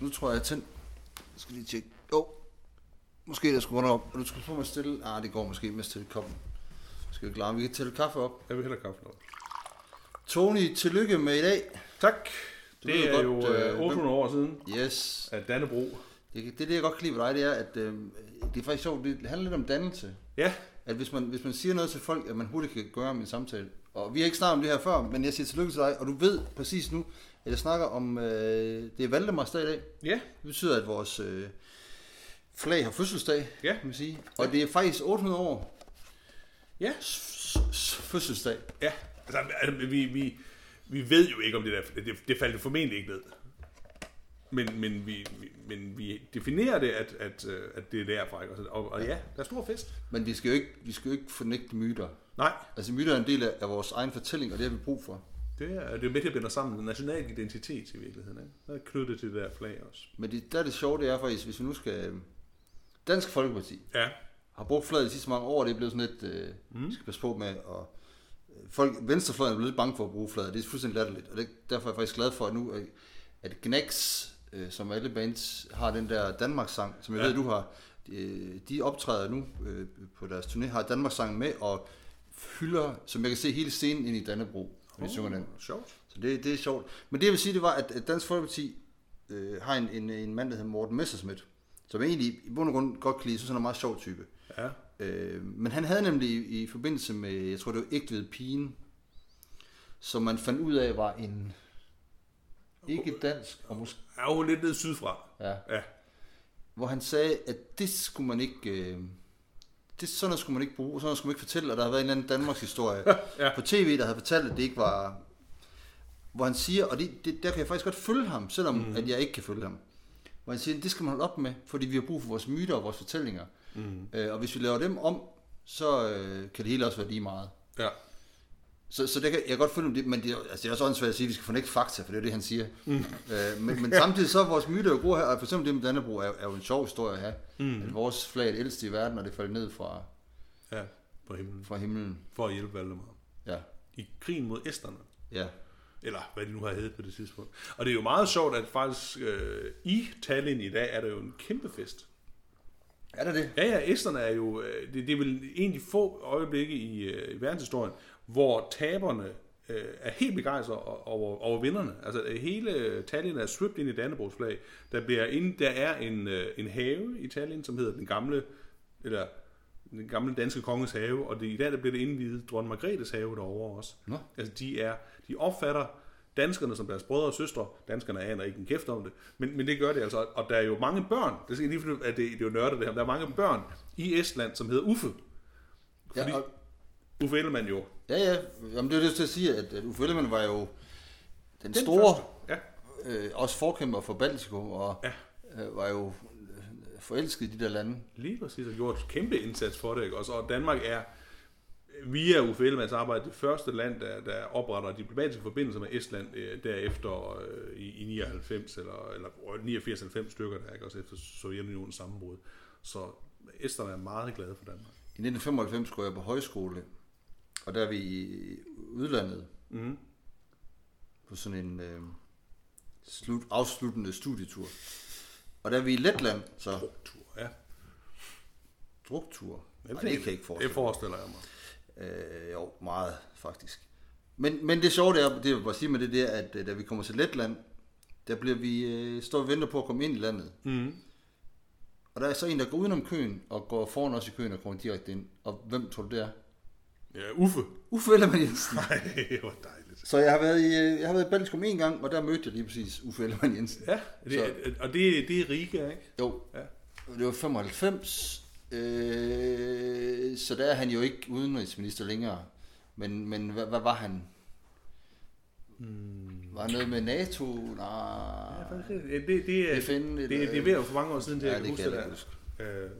Nu tror jeg, jeg er tændt. Jeg skal lige tjekke. Jo. Måske der skulle op. Du skal få mig stille. Ah, det går måske med at stille koppen. Skal vi klare? Vi kan tælle kaffe op. Jeg vil hellere kaffe op. Tony, tillykke med i dag. Tak. Du det er godt, jo øh, øh, 800 år siden, Yes. at Dannebro. Det, det, det jeg godt kan lide ved dig, det er, at øh, det er faktisk sjovt. Det handler lidt om dannelse. Ja, At hvis man, hvis man siger noget til folk, at man hurtigt kan gøre om en samtale. Og vi har ikke snakket om det her før, men jeg siger tillykke til dig, og du ved præcis nu, at jeg snakker om, øh, det er Valdemarsdag i dag. ja, Det betyder, at vores øh, flag har fødselsdag, Ja. kan man sige. Og det er faktisk 800 år ja. fødselsdag. Ja, altså, altså vi, vi, vi ved jo ikke om det der, det, det faldt formentlig ikke ned. Men, men, vi, vi, men vi definerer det, at, at, øh, at det er derfra. Ikke? Og, og ja, der er stor fest. Men vi skal jo ikke, vi skal jo ikke fornægte myter. Nej, Altså myter er en del af, vores egen fortælling, og det har vi brug for. det er, det er med til at binde sammen. Den national identitet i virkeligheden. Ikke? Der er knyttet til det der flag også. Men det, der er det sjove, det er faktisk, hvis vi nu skal... øh, Dansk Folkeparti Ja, har brugt flaget de sidste mange år, det er blevet sådan lidt... Øh, mm. Skal passe på med, og folk, venstrefløjen er blevet lidt bange for at bruge flaget. Det er fuldstændig latterligt, og det, derfor er jeg faktisk glad for at nu, øh, at Gnex, øh, som alle bands har den der Danmarks-sang, som jeg Ja. ved, du har, de, de optræder nu øh, på deres turné, har Danmarks-sangen med, og hylder, som jeg kan se, hele scenen ind i Dannebro, når de synger den. sjovt. Så det, det er sjovt. Men det jeg vil sige, det var, at Dansk Folkeparti øh, har en, en, en mand, der hedder Morten Messerschmidt, som jeg egentlig i bund og grund godt kan lide, så han er en meget sjov type. Ja, Øh, men han havde nemlig i, i forbindelse med, jeg tror det var Ægtved Pigen, som man fandt ud af var en ikke dansk, og måske, er jo lidt ned sydfra. ja, Ja, hvor han sagde, at det skulle man ikke, øh, det, sådan noget skulle man ikke bruge, sådan noget skulle man ikke fortælle, og der havde været en eller anden Danmarks historie Ja. på tv, der havde fortalt, at det ikke var, hvor han siger, og det, det, der kan jeg faktisk godt følge ham, selvom mm. at jeg ikke kan følge ham, hvor han siger, det skal man holde op med, fordi vi har brug for vores myter og vores fortællinger, mm. øh, og hvis vi laver dem om, så øh, kan det hele også være lige meget. ja. Så, så det kan jeg kan godt følge det, men det er, altså det er også åndssvagt at sige, at vi skal fornægte fakta, for det er det, han siger. Mm. Øh, men, men samtidig så er vores myter jo gode her, og for eksempel det med Dannebro er, er jo en sjov historie at have. Mm. At vores flag er det ældste i verden, og det faldt ned fra, Ja, på himlen. fra himlen. For at hjælpe Valdemar. Ja, I krigen mod esterne. ja. Eller hvad de nu har heddet på det tidspunkt. Og det er jo meget sjovt, at faktisk øh, i Tallinn i dag er der jo en kæmpe fest. Er der det? Ja, ja, esterne er jo, øh, det, det er vel en af de få øjeblikke i, øh, i verdenshistorien, hvor taberne øh, er helt begejstrede over, over vinderne. Altså hele Tallinn er svøbt ind i Dannebrogs flag. Der, bliver ind, der er en, øh, en have i Tallinn, som hedder den gamle, eller den gamle danske konges have, og det, i dag der bliver det indvidet dronning Margrethes have derovre også. Nå. Altså de, er, de opfatter danskerne som deres brødre og søstre. Danskerne aner ikke en kæft om det, men, men det gør det altså. Og der er jo mange børn, det skal lige at det, det er jo nørdet det her, der er mange børn i Estland, som hedder Uffe. Fordi Ja, og, Uffe Ellemann jo. ja, ja. Jamen, det er det til at sige, at, at Uffe Ellemann var jo den, Den store, første. Ja, øh, også forkæmper for Baltikum, og Ja. øh, var jo øh, forelsket i de der lande. lige præcis, og gjort kæmpe indsats for det. Ikke? Også, og Danmark er via Uffe Ellemanns arbejde det første land, der, der opretter diplomatiske forbindelser med Estland øh, derefter øh, i, i 99 eller, eller 89-90 stykker, der ikke også efter Sovjetunionens sammenbrud. Så Esterne er meget glade for Danmark. I 1995 skulle jeg på højskole, og der er vi i udlandet Mm. på sådan en øh, slut, afsluttende studietur. Og der er vi i Letland, så Tur, ja. druktur. Ja, Nej, det kan jeg ikke forestille Det forestiller jeg mig. Øh, jo, meget faktisk. Men, men det sjove det er, det jeg vil bare sige med det, det er, at øh, da vi kommer til Letland, der bliver vi, øh, står og venter på at komme ind i landet. Mm. Og der er så en, der går udenom køen og går foran os i køen og kommer direkte ind. Og hvem tror du det er? Ja, Uffe. Uffe Ellemann Jensen. Nej, det var dejligt. Så jeg har været i, jeg har været i Baltikum en gang, og der mødte jeg lige præcis Uffe Ellemann Jensen. Ja, det, og det, det er Riga, ikke? Jo, Ja. det var 95, øh, så der er han jo ikke udenrigsminister længere. Men, men hvad, hvad var han? Hmm. Var noget med NATO? Nej. Det, det, det, er, FN, det, eller- det er ved at for mange år siden, til Ja, jeg kan det huske det der. Øh,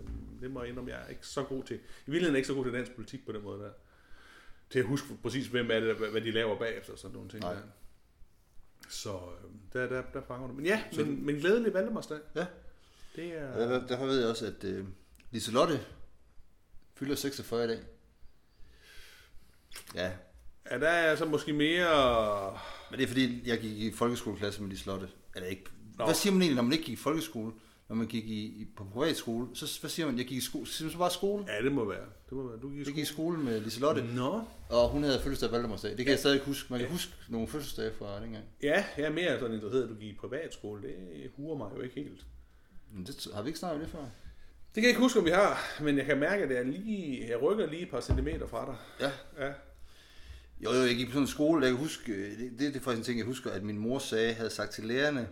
det må jeg indrømme, jeg er ikke så god til. I virkeligheden er jeg ikke så god til dansk politik på den måde der. Til at huske præcis, hvem er det, hvad- de laver bagefter, sådan nogle ting Nej. der. Så øh, der, der, der fanger du. Men ja, men, men glædelig Valdemarsdag. Ja. Det er... Og der, derfor ved jeg også, at øh, Liselotte fylder 46 i dag. Ja, Ja, der er altså måske mere... men det er fordi, jeg gik i folkeskoleklasse med Liselotte. Eller ikke, Nå. Hvad siger man egentlig, når man ikke gik i folkeskole? Når man gik i, i, på privatskole, så hvad siger man? Jeg gik i skole. Siger man så bare skole? Ja, det må være. Det må være. Du gik i Jeg skole. gik i skole med Liselotte, Nå. og hun havde fødselsdag Valdemarsdag. Det kan ja. jeg stadig huske. Man kan ja. huske nogle fødselsdage fra dengang. Ja, jeg er mere sådan interesseret, at du gik i privatskole. Det huer mig jo ikke helt. Men det, har vi ikke snakket om det før? Det kan jeg ikke huske, om vi har, men jeg kan mærke, at jeg, lige, jeg rykker lige et par centimeter fra dig. Ja. Ja. Jo, jo, jeg gik på sådan en skole, jeg kan huske, øh, det, det, det er faktisk en ting, jeg husker, at min mor sagde, havde sagt til lærerne,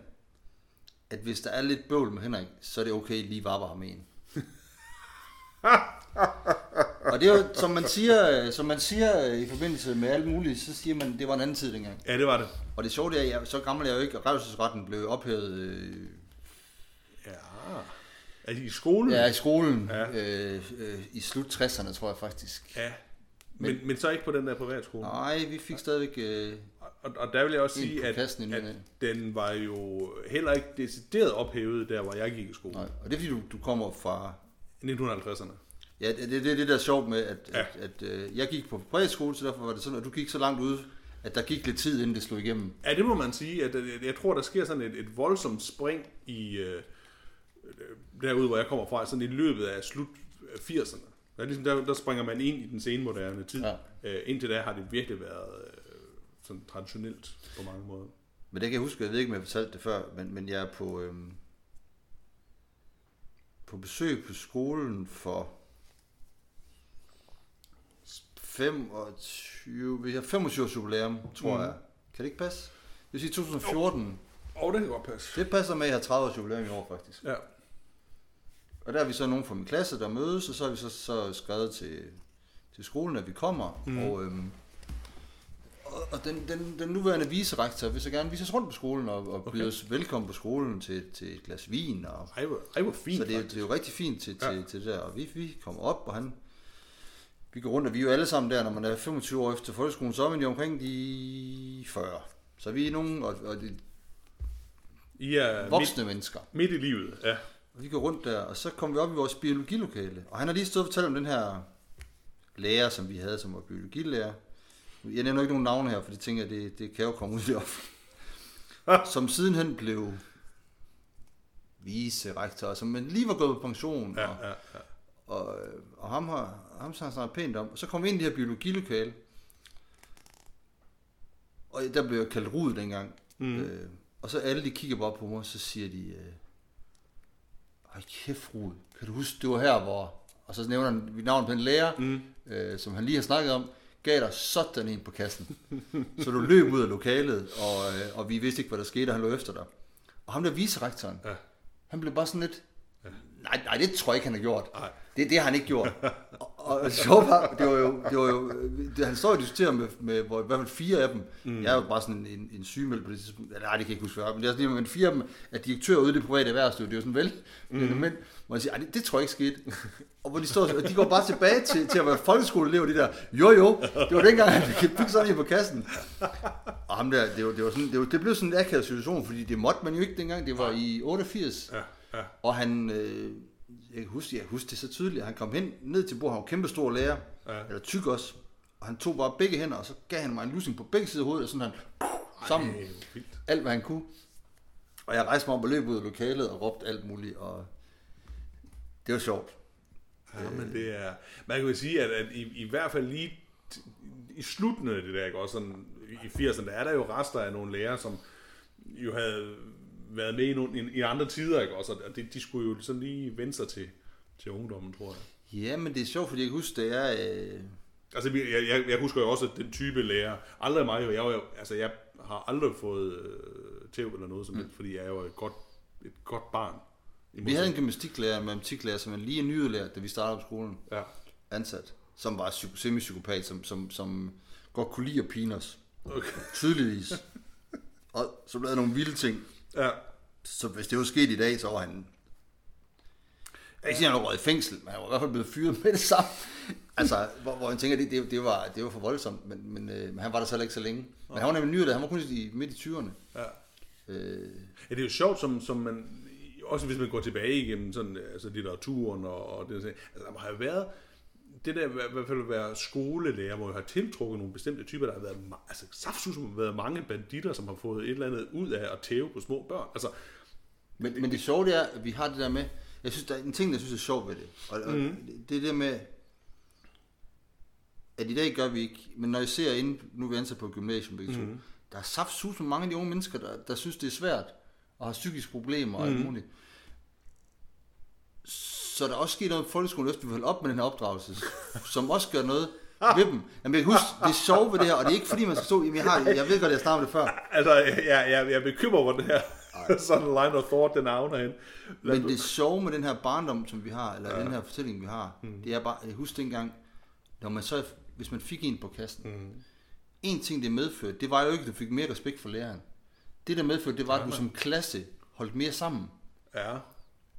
at hvis der er lidt bøvl med Henrik, så er det okay lige var ham en. og det er jo, som man siger, som man siger i forbindelse med alt muligt, så siger man, det var en anden tid dengang. Ja, det var det. Og det sjove det er, jeg, så gammel er jeg jo ikke, og revselsesretten blev ophævet øh, Ja. Er i skolen? ja, i skolen ja. øh, øh, i slut 60'erne, tror jeg faktisk. ja. Men, men, men så ikke på den der privatskole. Nej, vi fik stadigvæk... Øh, Og, og der vil jeg også sige, at, at den var jo heller ikke decideret ophævet, der hvor jeg gik i skole. nej, og det er fordi, du, du kommer fra... 1950'erne. Ja, det det, det, det der er sjovt med, at, Ja. at, at øh, jeg gik på privatskole, så derfor var det sådan, at du gik så langt ud, at der gik lidt tid, inden det slog igennem. Ja, det må man sige. At, øh, jeg tror, der sker sådan et, et voldsomt spring i øh, derude, hvor jeg kommer fra, sådan i løbet af slut 80'erne. Der, er ligesom, der, der springer man ind i den senmoderne tid. Ja. Øh, indtil da har det virkelig været øh, sådan traditionelt på mange måder. Men det kan jeg huske, jeg ved ikke, om jeg fortalte det før, men, men jeg er på, øhm, på besøg på skolen for 25, vi har 25 års jubilæum, tror mm. jeg. Kan det ikke passe? Det vil sige 2014. Og det kan godt passe. Det passer med, at jeg har 30 års jubilæum i år, faktisk. Ja. Og der er vi så nogen fra min klasse, der mødes, og så har vi så, så skrevet til, til skolen, at vi kommer. Mm. Og, øhm, og, den, den, den nuværende viserektor vil så gerne vise os rundt på skolen, og, og okay. byde os velkommen på skolen til, til et glas vin. Og, Ej, hvor, ej, hvor fint. så det, er, jo- faktisk. det er jo rigtig fint til, til, Ja. ja. til det der. Og vi, vi kommer op, og han... Vi går rundt, og vi er jo alle sammen der, når man er 25 år efter folkeskolen, så er man jo omkring de 40. Så vi er nogen, og, og de I er midt, voksne mennesker. midt i livet. Ja. Og vi går rundt der, og så kom vi op i vores biologilokale. Og han har lige stået og fortalt om den her lærer, som vi havde, som var biologilærer. Jeg nævner ikke nogen navne her, for det tænker jeg, det, det kan jo komme ud i. Som sidenhen blev vicerektor, og som men lige var gået på pension. Ja, og, ja, ja. og, øh, og ham har ham har snakket pænt om. Og så kom vi ind i det her biologilokale. Og der blev jeg kaldt rud dengang. Mm. Øh, og så alle de kigger bare på mig, så siger de, øh, ej kæft rud, kan du huske, det var her, hvor... Og så nævner han navnet på en lærer, mm. øh, som han lige har snakket om, gav dig sådan en på kassen. så du løb ud af lokalet, og, øh, og vi vidste ikke, hvad der skete, og han lå efter dig. Og ham der vicerektoren, Ja. han blev bare sådan lidt, nej, nej, det tror jeg ikke, han har gjort. Nej. Det, det har han ikke gjort. og, og det sjove var, det var jo, det var jo det, han står og diskuterer med, med hvor, i hvert fald fire af dem. Mm. Jeg er jo bare sådan en, en sygemeldt på det tidspunkt. Nej, det kan jeg ikke huske, er, men det er sådan, men fire af dem er direktører ude i det private erhvervsliv. Det er jo sådan vel, mm. men hvor jeg siger, "Ej, det, det, tror jeg ikke skete. og hvor de står, og de går bare tilbage til, til at være folkeskoleelever, de der, jo jo, det var dengang, han fik sådan en på kassen. Og ham der, det, var, det, var sådan, det, var, det blev sådan en akavet situation, fordi det måtte man jo ikke dengang, det var i 88. Ja, ja. Og han, øh, jeg kan huske, jeg kan huske det så tydeligt, han kom hen ned til bordet, han var kæmpe stor lærer, Ja. eller tyk også, og han tog bare begge hænder, og så gav han mig en lussing på begge sider af hovedet, og sådan han, sammen, Ej, vildt. alt hvad han kunne. Og jeg rejste mig op og løb ud af lokalet og råbte alt muligt, og det var sjovt. Ja, men det er... Man kan jo sige, at, at i, i hvert fald lige i slutningen af det der, ikke? Også sådan, i 80'erne, der er der jo rester af nogle lærere, som jo havde været med i, nogle, i, i andre tider, ikke? Også, og de, de skulle jo sådan lige vende sig til, til ungdommen, tror jeg. Ja, men det er sjovt, fordi jeg kan huske, det er... Øh, Altså, jeg, jeg, jeg husker jo også at den type lærer. Aldrig mig, jo. jeg, jo, altså, jeg har aldrig fået øh, tæv eller noget som helst, fordi jeg er jo et godt, et godt barn. Vi havde en gymnastiklærer, en matematiklærer, som er lige nyudlært, da vi startede på skolen. Ja. ansat, som var psyko- semi-psykopat, som, som, som godt kunne lide at pine os. Okay. Tydeligvis. Og så lavede nogle vilde ting. Ja. Så hvis det var sket i dag, så var han... Jeg kan ikke sige, at han var røget i fængsel, men han var i hvert fald blevet fyret med det samme. Altså, hvor, hvor han tænker, det, det, det, var, det var for voldsomt, men, men, øh, men han var der så heller ikke så længe. Men han var nemlig nyudlært, han var kun i, midt i 20'erne. ja. Øh, Ja, det er jo sjovt, som, som man, også hvis man går tilbage igennem sådan, altså litteraturen og, og det, altså, der har jo været, det der i hvert fald at være skolelærer, hvor jeg har tiltrukket nogle bestemte typer, der har været, altså saftsus, har været mange banditter, som har fået et eller andet ud af at tæve på små børn. Altså, Men, men det sjove det er, at vi har det der med, jeg synes, der er en ting, jeg synes er sjovt ved det. Og, og Mhm. det, det er det med, at i dag gør vi ikke, men når jeg ser ind, nu er vi ansat på gymnasium begge to, Mhm. der er saftsus med mange af de unge mennesker, der, der synes, det er svært, og har psykiske problemer og alt Mhm. muligt. Så der er også sket noget i folkeskolen, vi holdt op med den her opdragelse, som også gør noget ved dem. Jamen, jeg kan huske, det er sjovt ved det her, og det er ikke fordi, man skal stå, jamen, jeg, har, jeg ved godt, jeg snakkede det før, Altså, jeg, jeg, jeg er bekymret over det her. Sådan line of thought, den havner hen. Men det sjove med den her barndom, som vi har, eller ja. den her fortælling, vi har, mm. det er bare, jeg husker dengang, når man så, hvis man fik en på kassen, Mm. en ting, det medførte, det var jo ikke, at du fik mere respekt for læreren. Det, der medførte, det var, at du som klasse holdt mere sammen. Ja,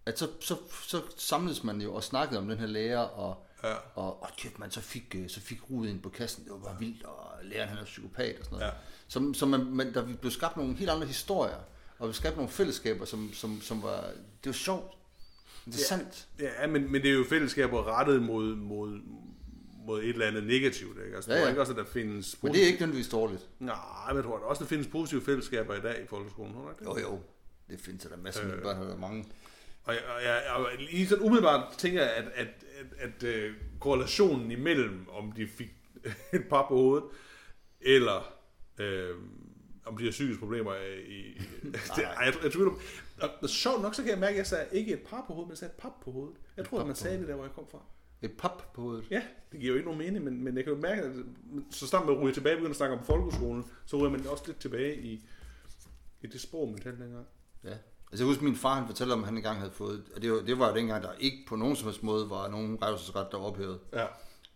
At så, så, så samledes man jo og snakkede om den her lærer, og, ja. og, og kæft, man så fik, øh, så fik rud ind på kassen, det var bare vildt, og læreren han er psykopat og sådan noget. Ja. Så, så man, man, der blev skabt nogle helt andre historier, og vi skabt nogle fællesskaber, som, som, som var, det var sjovt, interessant. Ja, men, men det er jo fællesskaber rettet mod, mod, mod et eller andet negativt. Ikke? Altså, ja, Ja, ja. ja. ikke også, at der findes... Men det er ikke nødvendigvis dårligt. Nej, men jeg tror da også, der findes positive fællesskaber i dag i folkeskolen. Tror ikke det? Jo, jo. Det findes der masser af Øh. børn, der er mange. Og jeg, og jeg, og lige sådan umiddelbart tænker jeg, at, at, at, at uh, korrelationen imellem, om de fik et par på hovedet, eller øh, om de har psykiske problemer i... i det, ej, jeg, jeg tvivler. Og, og sjovt nok, så kan jeg mærke, at jeg sagde ikke et par på hovedet, men jeg sagde et pap på hovedet. Jeg tror, at man sagde det der, hvor jeg kom fra. Et pap på hovedet. Ja, det giver jo ikke nogen mening, men, men jeg kan jo mærke, at så snart man ryger tilbage og begynder at snakke om folkeskolen, så ryger man også lidt tilbage i, i det sprog, man talte dengang. Ja. Altså jeg husker, min far han fortalte om, at han engang havde fået, og det var, det var jo dengang, der ikke på nogen som helst måde var nogen revselsret, der ophævet. Ja.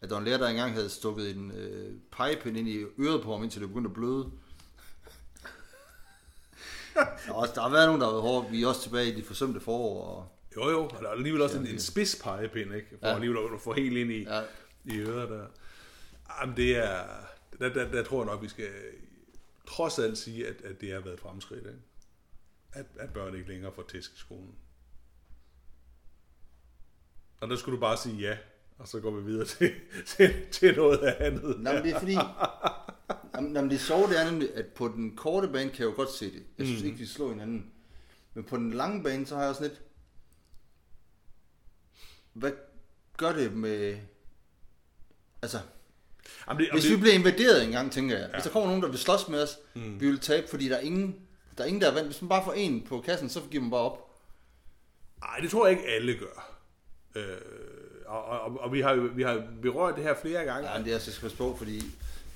At der var en lærer, der engang havde stukket en øh, pegepind ind i øret på ham, indtil det begyndte at bløde. der, også, der har været nogen, der har været hårde. Vi er også tilbage i de forsømte forår. Og, Jo, jo, og der er alligevel også en, en spids pegepind, ikke? For ja. Alligevel at få helt ind i, ja. ja, i øret der. Jamen, det er... Der, der, der tror jeg nok, vi skal trods alt sige, at, at det har været et fremskridt, ikke? At, at børn ikke længere får tæsk i skolen. Og der skulle du bare sige ja, og så går vi videre til, til, til noget andet. Nå, men det er fordi... Jamen, jamen, det sjove det er nemlig, at på den korte bane kan jeg jo godt se det. Jeg synes ikke, vi slår hinanden. Men på den lange bane, så har jeg også lidt... Hvad gør det med... Altså, Jamen, det, hvis det, vi bliver invaderet en gang, tænker jeg. Hvis der kommer nogen, der vil slås med os, mm. vi vil tabe, fordi der er ingen, der er ingen, der er vant. Hvis man bare får en på kassen, så giver man bare op. Nej, det tror jeg ikke alle gør. Øh, og, og, og vi har vi har berørt det her flere gange. Ja, men det er, jeg skal passe på, fordi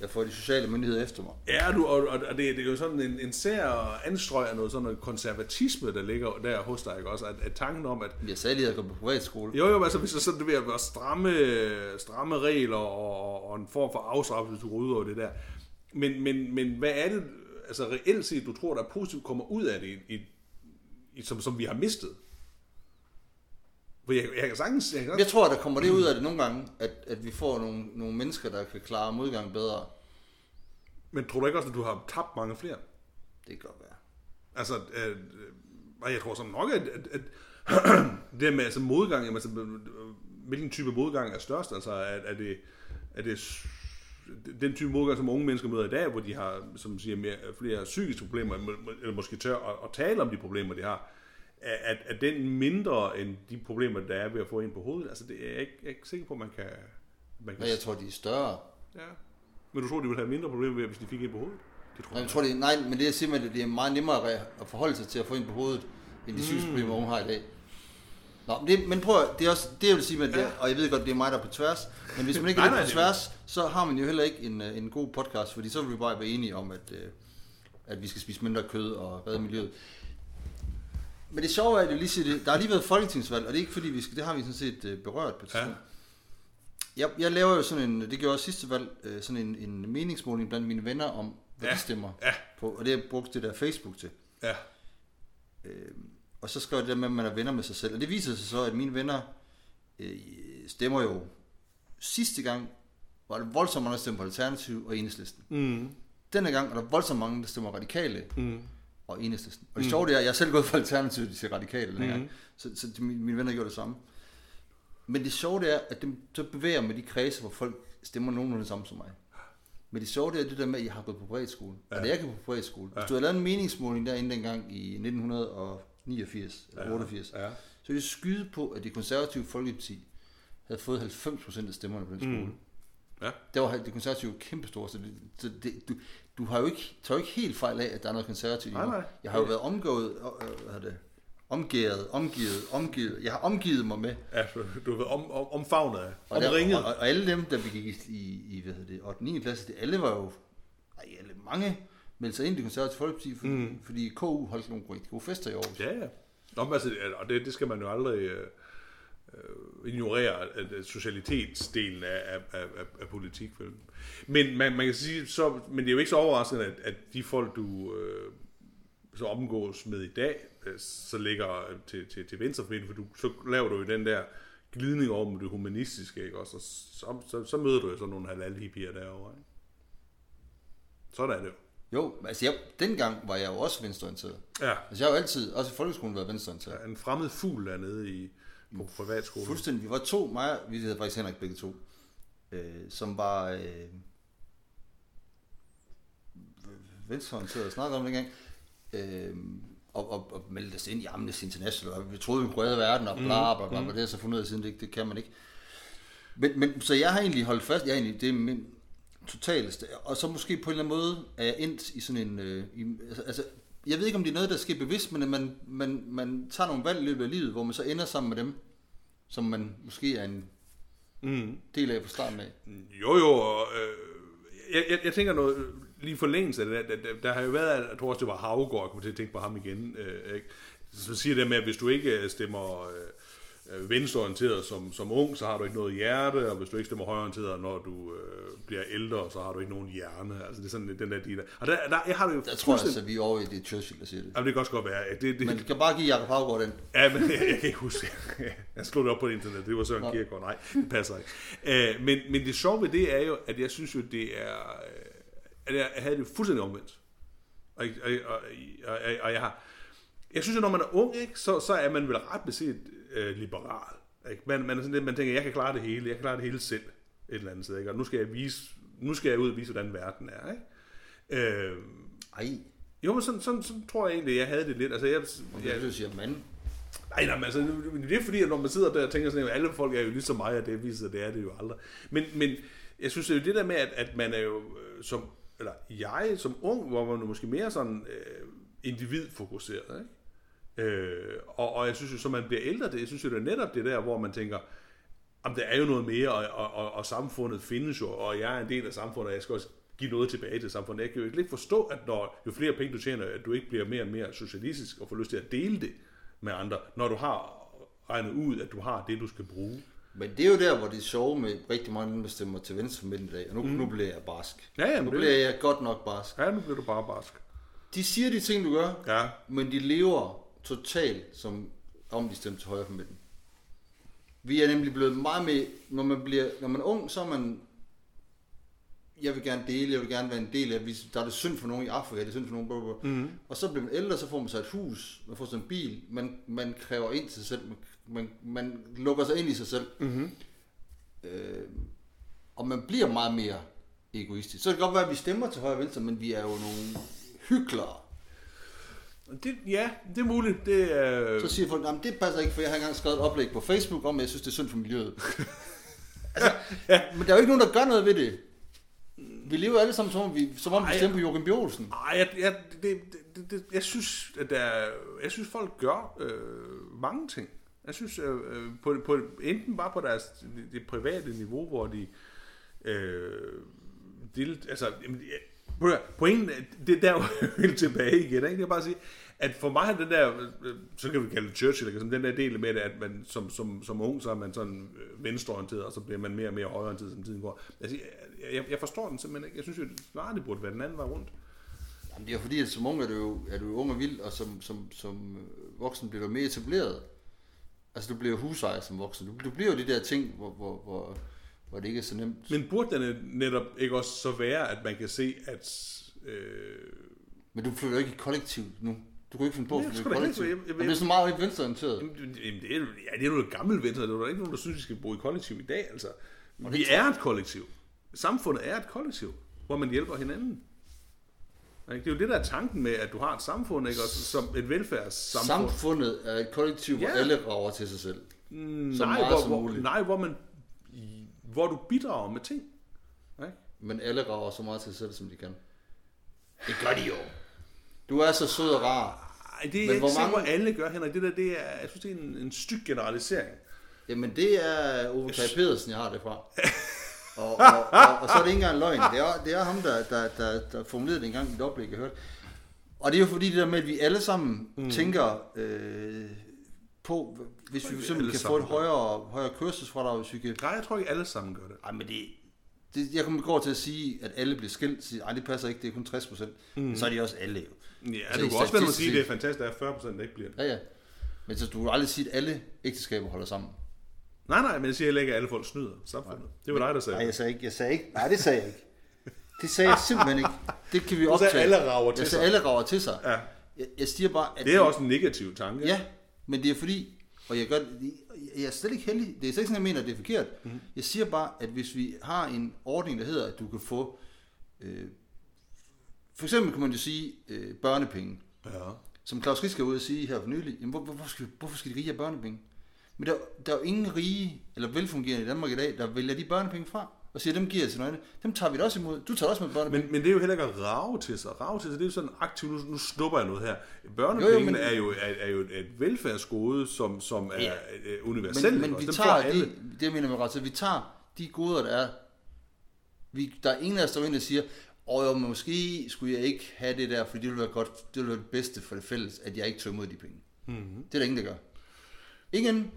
jeg får de sociale myndigheder efter mig. Ja, du, og, og det, det er jo sådan en, en sær anstrøg af noget sådan noget konservatisme, der ligger der hos dig, ikke også? At, at tanken om, at Jeg sagde lige, at jeg på privatskole. jo, jo, altså hvis der sådan, det vil være stramme, stramme regler og, og en form for afstraffelse, hvis du går ud over det der. Men, men, men hvad er det, altså reelt set, du tror, der er positivt kommer ud af det, i, i, som, som vi har mistet? For jeg, jeg kan sagtens... Jeg kan Jeg tror, der kommer det ud af det nogle gange, at, at vi får nogle, nogle mennesker, der kan klare modgang bedre. men tror du ikke også, at du har tabt mange flere? Det kan godt være. Altså, øh, jeg tror så nok, at, at, at det der med altså modgang, jamen, altså, hvilken type modgang er størst? Altså, er, er, det, er det den type modgang, som unge mennesker møder i dag, hvor de har, som siger, mere, flere psykiske problemer, eller måske tør at, at tale om de problemer, de har, er, er, er den mindre end de problemer, der er ved at få en på hovedet? Altså, det er jeg ikke, jeg er ikke sikker på, at man kan... Man kan Nej, jeg tror, de er større. ja. Men du tror, de ville have mindre problemer ved, hvis de fik en på hovedet? Det tror Nej, jeg tror, det, nej, men det jeg siger med det, det er meget nemmere at, at forholde sig til at få ind på hovedet, end de psykiske problemer, unge har i dag. Nå, men, det, men prøv det er også det, jeg vil sige med det, Ja. og jeg ved godt, det er mig, der er på tværs, men hvis man ikke er Nej, lidt nej, på tværs, så har man jo heller ikke en, øh, en god podcast, fordi så vil vi bare være enige om, at, øh, at vi skal spise mindre kød og redde miljøet. Men det sjove er, at jeg lige siger det, der har lige været folketingsvalg, og det er ikke fordi, vi skal, det har vi sådan set øh, berørt på et Ja. tidspunkt. Jeg, jeg laver jo sådan en, det gjorde jeg også sidste valg, sådan en, en meningsmåling blandt mine venner om, hvad Ja. de stemmer Ja. på, og det har jeg brugt det der Facebook til. Ja. Og så skrev det der med, at man er venner med sig selv. Og det viser sig så, at mine venner øh, stemmer jo sidste gang, var der voldsomt mange, der stemmer på Alternativ og Enhedslisten. Mm. Denne gang er der voldsomt mange, der stemmer radikale Mm. og Enhedslisten. Og det sjove det er, at jeg er selv gået for Alternativ til radikale Mhm. gang. Så, så de, mine, venner gjorde det samme. Men det sjove det er, at det, så bevæger med de kredse, hvor folk stemmer nogenlunde det samme som mig. Men det sjove det er det der med, at jeg har gået på privatskole. Ja. Og da jeg gik på privatskole, hvis Ja. du havde lavet en meningsmåling derinde dengang i 1900 og 89 eller 88, Ja. så vil jeg skyde på, at det konservative folkeparti havde fået 90% af stemmerne på den skole. Mm. Ja. Der var det konservative kæmpestort, så, det, så det, du, du har jo ikke, tager jo ikke helt fejl af, at der er noget konservativt Nej, nej. Jeg har jo været omgået, øh, hvad hedder det, omgået, omgivet, omgivet. Jeg har omgivet mig med. Ja, du ved, om, om, omfavnet af, Og, der, omringet. og, og, alle dem, der gik i, i, i hvad hedder det, 8. 9. klasse, det, alle var jo, ej, alle, mange meldte sig ind i det konservative folkeparti, fordi, mm. fordi KU holdt nogle rigtig gode fester i Aarhus. Ja, ja. Nå, men altså, og det, det skal man jo aldrig øh, øh, ignorere, at, socialitetsdelen af, af, af, af, politik. vel. Men man, man kan sige, så, men det er jo ikke så overraskende, at, at de folk, du øh, så omgås med i dag, øh, så ligger til, til, til venstrefløjen, for du, så laver du jo den der glidning over med det humanistiske, ikke? Og så, så, så, så møder du jo sådan nogle halal-hippier derovre, ikke? Sådan er det jo. Jo, altså jeg, dengang var jeg jo også venstreorienteret. Ja, Altså jeg har jo altid, også i folkeskolen, været venstreorienteret. en fremmed fugl dernede i, på privatskolen. Fuldstændig. Vi var to, mig, vi hedder faktisk Henrik begge to, øh, som var øh, venstreorienteret og snakkede om det engang. Øh, og, og, og meldte os ind i Amnesty International, og vi troede, vi kunne redde verden, og bla bla bla, mm. og det har jeg så fundet ud af siden, det, det kan man ikke. Men, men, så jeg har egentlig holdt fast, jeg egentlig, det er min totale, st- og så måske på en eller anden måde er jeg endt i sådan en, øh, i, altså, altså, jeg ved ikke, om det er noget, der sker bevidst, men at man, man, man tager nogle valg i løbet af livet, hvor man så ender sammen med dem, som man måske er en Mm. del af på starten af. Jo, jo, og, øh, jeg, jeg, jeg tænker noget, øh, lige forlængelse af det der, der, der, der har jo været, jeg tror også, det var Havgård, jeg kommer til at tænke på ham igen, øh, ikke? så siger det med, at hvis du ikke øh, stemmer øh, øh, venstreorienteret som, som ung, så har du ikke noget hjerte, og hvis du ikke stemmer højreorienteret, når du øh, bliver ældre, så har du ikke nogen hjerne. Altså det er sådan den der deal. Og der, der jeg har det jo Der tror jeg altså, vi er over i det Churchill, der siger det. Jamen, det kan også godt være. ja, Det, det, Men kan bare give Jacob Havgaard den. Ja, men jeg, jeg kan ikke huske. Jeg slog det op på internet. Det var Søren Nå. Kierkegaard. Nej, det passer ikke. Uh, men, men det sjove ved det er jo, at jeg synes jo, det er... øh, At jeg havde det fuldstændig omvendt. Og, og, og, og, og jeg har... Jeg synes jo, når man er ung, ikke, så, så er man vel ret beset øh, liberal. Ikke? Man, man, er sådan lidt, man tænker, jeg kan klare det hele. Jeg kan klare det hele selv. Et eller andet sted. Ikke? Og nu skal jeg vise, nu skal jeg ud og vise, hvordan verden er. Ikke? Øh, Ej, jo, men sådan, sådan, sådan, tror jeg egentlig, jeg havde det lidt. Altså, jeg, det, du siger, mand. Nej, nej, men altså, det er fordi, at når man sidder der og tænker sådan, at alle folk er jo ligesom mig, og det viser, det er det jo aldrig. Men, men jeg synes, det er jo det der med, at, at man er jo øh, som, eller jeg som ung, hvor man måske mere sådan øh, individfokuseret, ikke? Øh, og, og jeg synes jo, så man bliver ældre, det, jeg synes jo, det er netop det der, hvor man tænker, om der er jo noget mere, og, og, og, og samfundet findes jo, og jeg er en del af samfundet, og jeg skal også give noget tilbage til samfundet. Jeg kan jo ikke forstå, at når jo flere penge du tjener, at du ikke bliver mere og mere socialistisk og får lyst til at dele det med andre, når du har regnet ud, at du har det, du skal bruge. Men det er jo der, hvor det er sjove med rigtig mange, der stemmer til venstre for midten i dag. Og nu, mm. nu bliver jeg barsk. Ja, ja, Nu det, bliver jeg godt nok barsk. ja, nu bliver du bare barsk. De siger de ting, du gør, Ja, men de lever totalt som om de stemte til højre for midten. Vi er nemlig blevet meget med, når man, bliver, når man er ung, så er man, jeg vil gerne dele, jeg vil gerne være en del af, hvis der er det synd for nogen i Afrika, det er synd for nogen, blablabla. mm. og så bliver man ældre, så får man sig et hus, man får sig en bil, man, man kræver ind til sig selv, man, man, man lukker sig ind i sig selv, mm-hmm. øh, og man bliver meget mere egoistisk. Så kan det godt være, at vi stemmer til højre og venstre, men vi er jo nogle hyklere. Det, ja, det er muligt. Det er... Så siger folk, at det passer ikke, for jeg har engang skrevet et oplæg på Facebook om, at jeg synes, det er synd for miljøet. altså, ja. Men der er jo ikke nogen, der gør noget ved det. Vi lever alle sammen, som om vi, som om vi Ej, stemmer på Joachim B. Olsen. Ej, jeg, jeg, det, det, det, jeg synes, at der, er- jeg synes, folk gør øh, mange ting. Jeg synes, øh, øh, på, på, enten bare på deres det private niveau, hvor de øh, del, altså, jamen, ja, prøv at er- det der er jo helt tilbage igen, ikke? Det er bare at sige, at for mig er den der, øh, så kan vi kalde det Churchill, eller den der del med det, at man som, som, som ung, så er man sådan øh, venstreorienteret, og så bliver man mere og mere højreorienteret, som tiden går. Altså, jeg, jeg, forstår den simpelthen ikke. Jeg synes jo, snarere det burde være den anden vej rundt. Jamen, det er fordi, at som ung er du jo, er du ung og vild, og som, som, som øh, voksen bliver du mere etableret. Altså, du bliver husejer som voksen. Du, du bliver jo de der ting, hvor, hvor, hvor, hvor det ikke er så nemt. Men burde den netop ikke også så være, at man kan se, at... Øh, Men du flytter jo ikke i kollektiv nu. Du kan ikke finde på at Jeg flytte i kollektiv. jeg- jeg- Og det er så meget venstreorienteret. jamen, jamen, det er, jo- ja, det er jo et gammelt venstre. Det er jo ikke nogen, der synes, vi skal bo i kollektiv i dag. Altså. Vi er et kollektiv. Samfundet er et kollektiv, hvor man hjælper hinanden. Ikke? Det er jo det, der er tanken med, at du har et samfund, ikke? Også som et velfærdssamfund. Samfundet er et kollektiv, hvor Ja. alle rager til sig selv. Mm, så nej, meget hvor, som muligt. nej, hvor man hvor du bidrager med ting. Ikke? Men alle rager så meget til sig selv, som de kan. Det gør de jo. Du er så sød og rar. Ej, det er Men jeg ikke hvor sikker på, mange- alle gør, Henrik. Det der, det er, jeg synes, det er en, en styg generalisering. Jamen det er Ove Kaj Pedersen, jeg har det fra. Og, og, og, og, så er det ikke engang løgn. Det er, det er ham, der, der, der, der formulerede det engang i et oplæg, jeg hørte. Og det er jo fordi det der med, at vi alle sammen mm. tænker øh, på, hvis vi alle kan få et højere, højere kørselsfradrag, hvis vi kan... Nej, jeg tror ikke, alle sammen gør det. Ej, men det, det, jeg kommer går til at sige, at alle bliver skilt. Sige, Ej, det passer ikke, det er kun 60 procent. Mm. Så er de også alle jo. Ja, Altså, du kan også vende sige, at det er fantastisk, at der er 40 procent, der ikke bliver det. Ja, ja. Men så du vil aldrig sige, at alle ægteskaber holder sammen. Nej, nej, men jeg siger heller ikke, at alle folk snyder samfundet. Det var dig, der sagde Nej, det. jeg sagde ikke. Jeg sagde ikke. Nej, det sagde jeg ikke. Det sagde jeg simpelthen ikke. Det kan vi Du sagde, optage. alle rager til jeg sig. sagde, alle rager til sig. Ja. Jeg, jeg siger bare, at... Det er også en negativ tanke. Ja, men det er fordi... Og jeg, gør, jeg er slet ikke heldig. Det er slet ikke sådan, jeg mener, at det er forkert. Mm. Jeg siger bare, at hvis vi har en ordning, der hedder, at du kan få... Øh, for eksempel kan man jo sige øh, børnepenge. ja. Som Claus Risk er ude at sige her for nylig, jamen, hvor, hvorfor, skal, hvorfor skal de rige have børnepenge? Men der, der er jo ingen rige eller velfungerende i Danmark i dag, der vælger de børnepenge fra, og siger, dem giver jeg til nøgne. Dem tager vi da også imod. Du tager også med børnepenge. Men, men det er jo heller ikke at rave til sig. Rave til sig, det er jo sådan aktivt, nu, nu snupper jeg noget her. Børnepengene men- er, jo, er, er jo et velfærdsgode, som, som er ja. universelt. men, men også. vi Dem tager alle. de, det jeg mener med ret, så vi tager de goder, der er. Vi, der er ingen af os, der ind og siger, og jo, måske skulle jeg ikke have det der, fordi det ville være godt, det ville være det bedste for det fælles, at jeg ikke tog imod de penge. Mm-hmm. Det er der ingen, der gør. Ingen.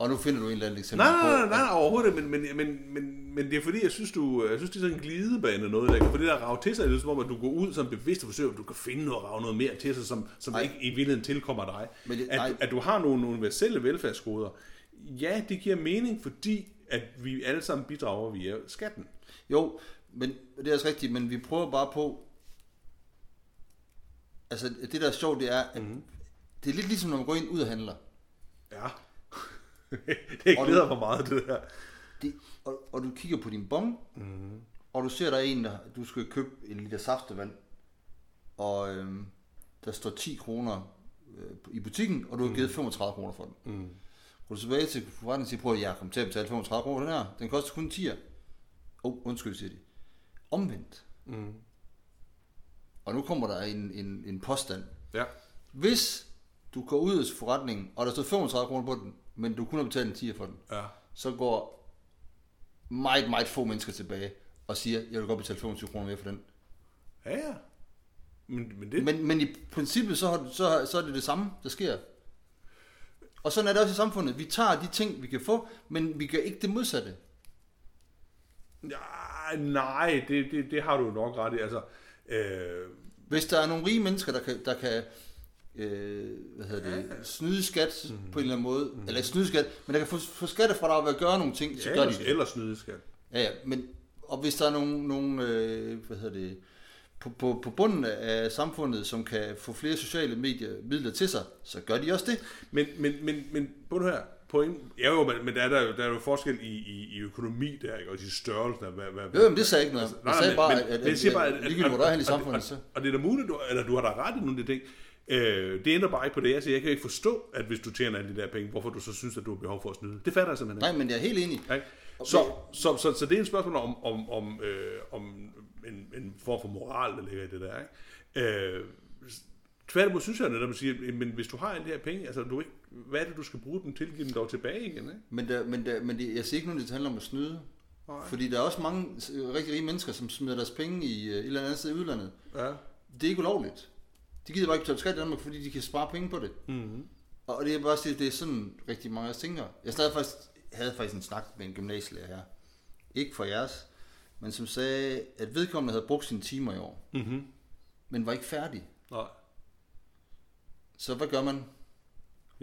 Og nu finder du en eller anden eksempel Nej, nej, nej, nej, nej, overhovedet men, men, men, men, men det er fordi, jeg synes, du, jeg synes det er sådan en glidebane noget, der kan få det der rave til sig, det er som om, at du går ud som bevidst og forsøger, at du kan finde noget rave noget mere til sig, som, som Nej. ikke i virkeligheden tilkommer dig. Men det- at, at du har nogle universelle velfærdsgoder. Ja, det giver mening, fordi at vi alle sammen bidrager via skatten. Jo, men det er også rigtigt, men vi prøver bare på, altså det der er sjovt, det er, at Mhm. mm. det er lidt ligesom, når man går ind ud og handler. Ja. det glæder mig meget, det der. Det, og, og du kigger på din bon, mm. og du ser, der er en, der du skal købe en liter saftevand, og øhm, der står 10 kroner øh, i butikken, og du har givet 35 kroner for den. Mm. Går du tilbage til forretningen og siger, prøv at jeg kommer til at betale 35 kroner for den her, den koster kun 10'er. Åh, oh, undskyld, siger de. Omvendt. Mm. Og nu kommer der en, en, en påstand. Ja. Hvis du går ud af forretningen, og der står 35 kroner på den, men du kun har betalt en 10 for den, Ja. så går meget, meget få mennesker tilbage og siger, jeg vil godt betale 25 kroner mere for den. Ja, ja. Men, men det, Men, men i princippet, så, har- så, så er det det samme, der sker. Og sådan er det også i samfundet. Vi tager de ting, vi kan få, men vi gør ikke det modsatte. Ja, nej, det, det, det har du nok ret i. Altså, øh, Hvis der er nogle rige mennesker, der kan, der kan øh, hvad hedder det, snyde skat mm. på en eller anden måde, mm. eller ikke snyde skat, men der kan få, få skattefradrag ved at gøre nogle ting, så ja, gør de det. ellers snyde skal. Ja, ja, men og hvis der er nogle, nogle øh, hvad hedder det, på, på, på bunden af samfundet, som kan få flere sociale medier, midler til sig, så gør de også det. Men, men, men, men på det her point, ja jo, men, men der, er der, jo- der er jo forskel i, i, i økonomi der, ikke? og i størrelsen af, hvad, hvad, Jo, men det sagde jeg ikke noget. Altså, Jeg sagde bare, men, at, at, men jeg siger bare, at, at er hen i samfundet, så... og, og, det er da muligt, du, eller du har da ret i nogle af de ting. Øh, det ændrer bare ikke på det. Jeg siger, jeg kan ikke forstå, at hvis du tjener alle de der penge, hvorfor du så synes, at du har behov for at snyde. Det fatter jeg simpelthen ikke. Nej, men jeg er helt enig. Ikke? Så, så, så, så det er et spørgsmål om, om, om, øh, om en, en form for moral, der ligger i det der. Ikke? Øh, tværtimod synes jeg netop, at man siger, men hvis du har alle de her penge, altså, du ikke, hvad er det, du skal bruge dem til? Give dem dog tilbage igen, ikke? Men, der, men, der, men det, jeg siger ikke noget, det handler om at snyde. Nej. Fordi der er også mange rigtig rige mennesker, som smider deres penge i øh, et eller andet sted i udlandet. Ja. Det er ikke ulovligt. De gider bare ikke betale skat i Danmark, fordi de kan spare penge på det. Mm-hmm. Og det er bare at sige, det er sådan rigtig mange af os tænker. Jeg stadig faktisk, havde faktisk en snak med en gymnasielærer her. Ikke for jeres, men som sagde, at vedkommende havde brugt sine timer i år, Mm-hmm. men var ikke færdig. Nej, Så hvad gør man?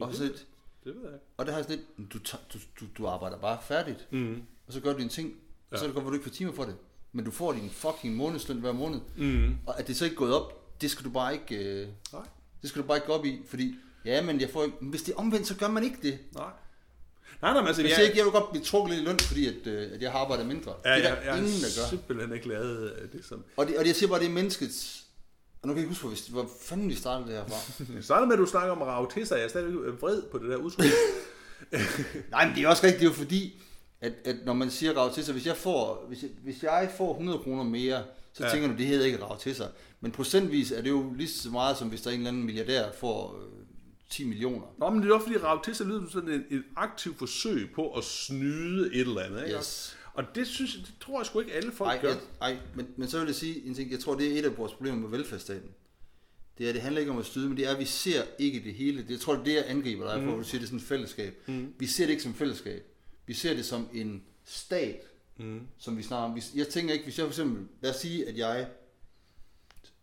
Og, så, lidt- det ved jeg og det har sådan lidt, du, du, du, du arbejder bare færdigt, Mm-hmm. og så gør du dine ting, og Ja. så er det godt, hvor du ikke får timer for det. Men du får din fucking månedsløn hver måned. Mm-hmm. Og at det så ikke er gået op, det skal du bare ikke, øh, Nej, det skal du bare ikke gå op i, fordi, ja, men jeg får ikke, men hvis det er omvendt, så gør man ikke det. nej. Nej, nej, men altså, Jeg jeg, siger ikke, jeg vil godt blive trukket lidt i løn, fordi at, øh, at jeg har arbejdet mindre. ja, det er jeg, der jeg, ingen, jeg der gør. simpelthen ikke lavet af det som... Og det, og det, jeg siger bare, det er menneskets Og nu kan jeg ikke huske, hvor, hvor fanden vi startede det her fra. Det startede med, at du snakker om at rave til sig. Jeg er stadigvæk vred på det der udtryk. Nej, men det er også rigtigt, det er jo fordi, at, at når man siger rav til sig, hvis jeg får, hvis jeg, hvis jeg får 100 kroner mere, så Ja. tænker du, det hedder ikke rav til sig. Men procentvis er det jo lige så meget, som hvis der er en eller anden milliardær får øh, 10 millioner. Nå, men det er også fordi, rave til sig lyder som sådan et, et aktivt forsøg på at snyde et eller andet. Ikke? Yes. Og det, synes, det tror jeg sgu ikke alle folk Ej, gør. jeg, ej men, men så vil jeg sige en ting. Jeg tror, det er et af vores problemer med velfærdsstaten. Det er, det handler ikke om at styde, men det er, at vi ser ikke det hele. Det, jeg tror, det er det, jeg angriber dig for, mm. du siger, det er sådan et fællesskab. Mm. Vi ser det ikke som fællesskab. Vi ser det som en stat, mm. som vi snakker om. Hvis- Jeg tænker ikke, hvis jeg for eksempel, lad os sige, at jeg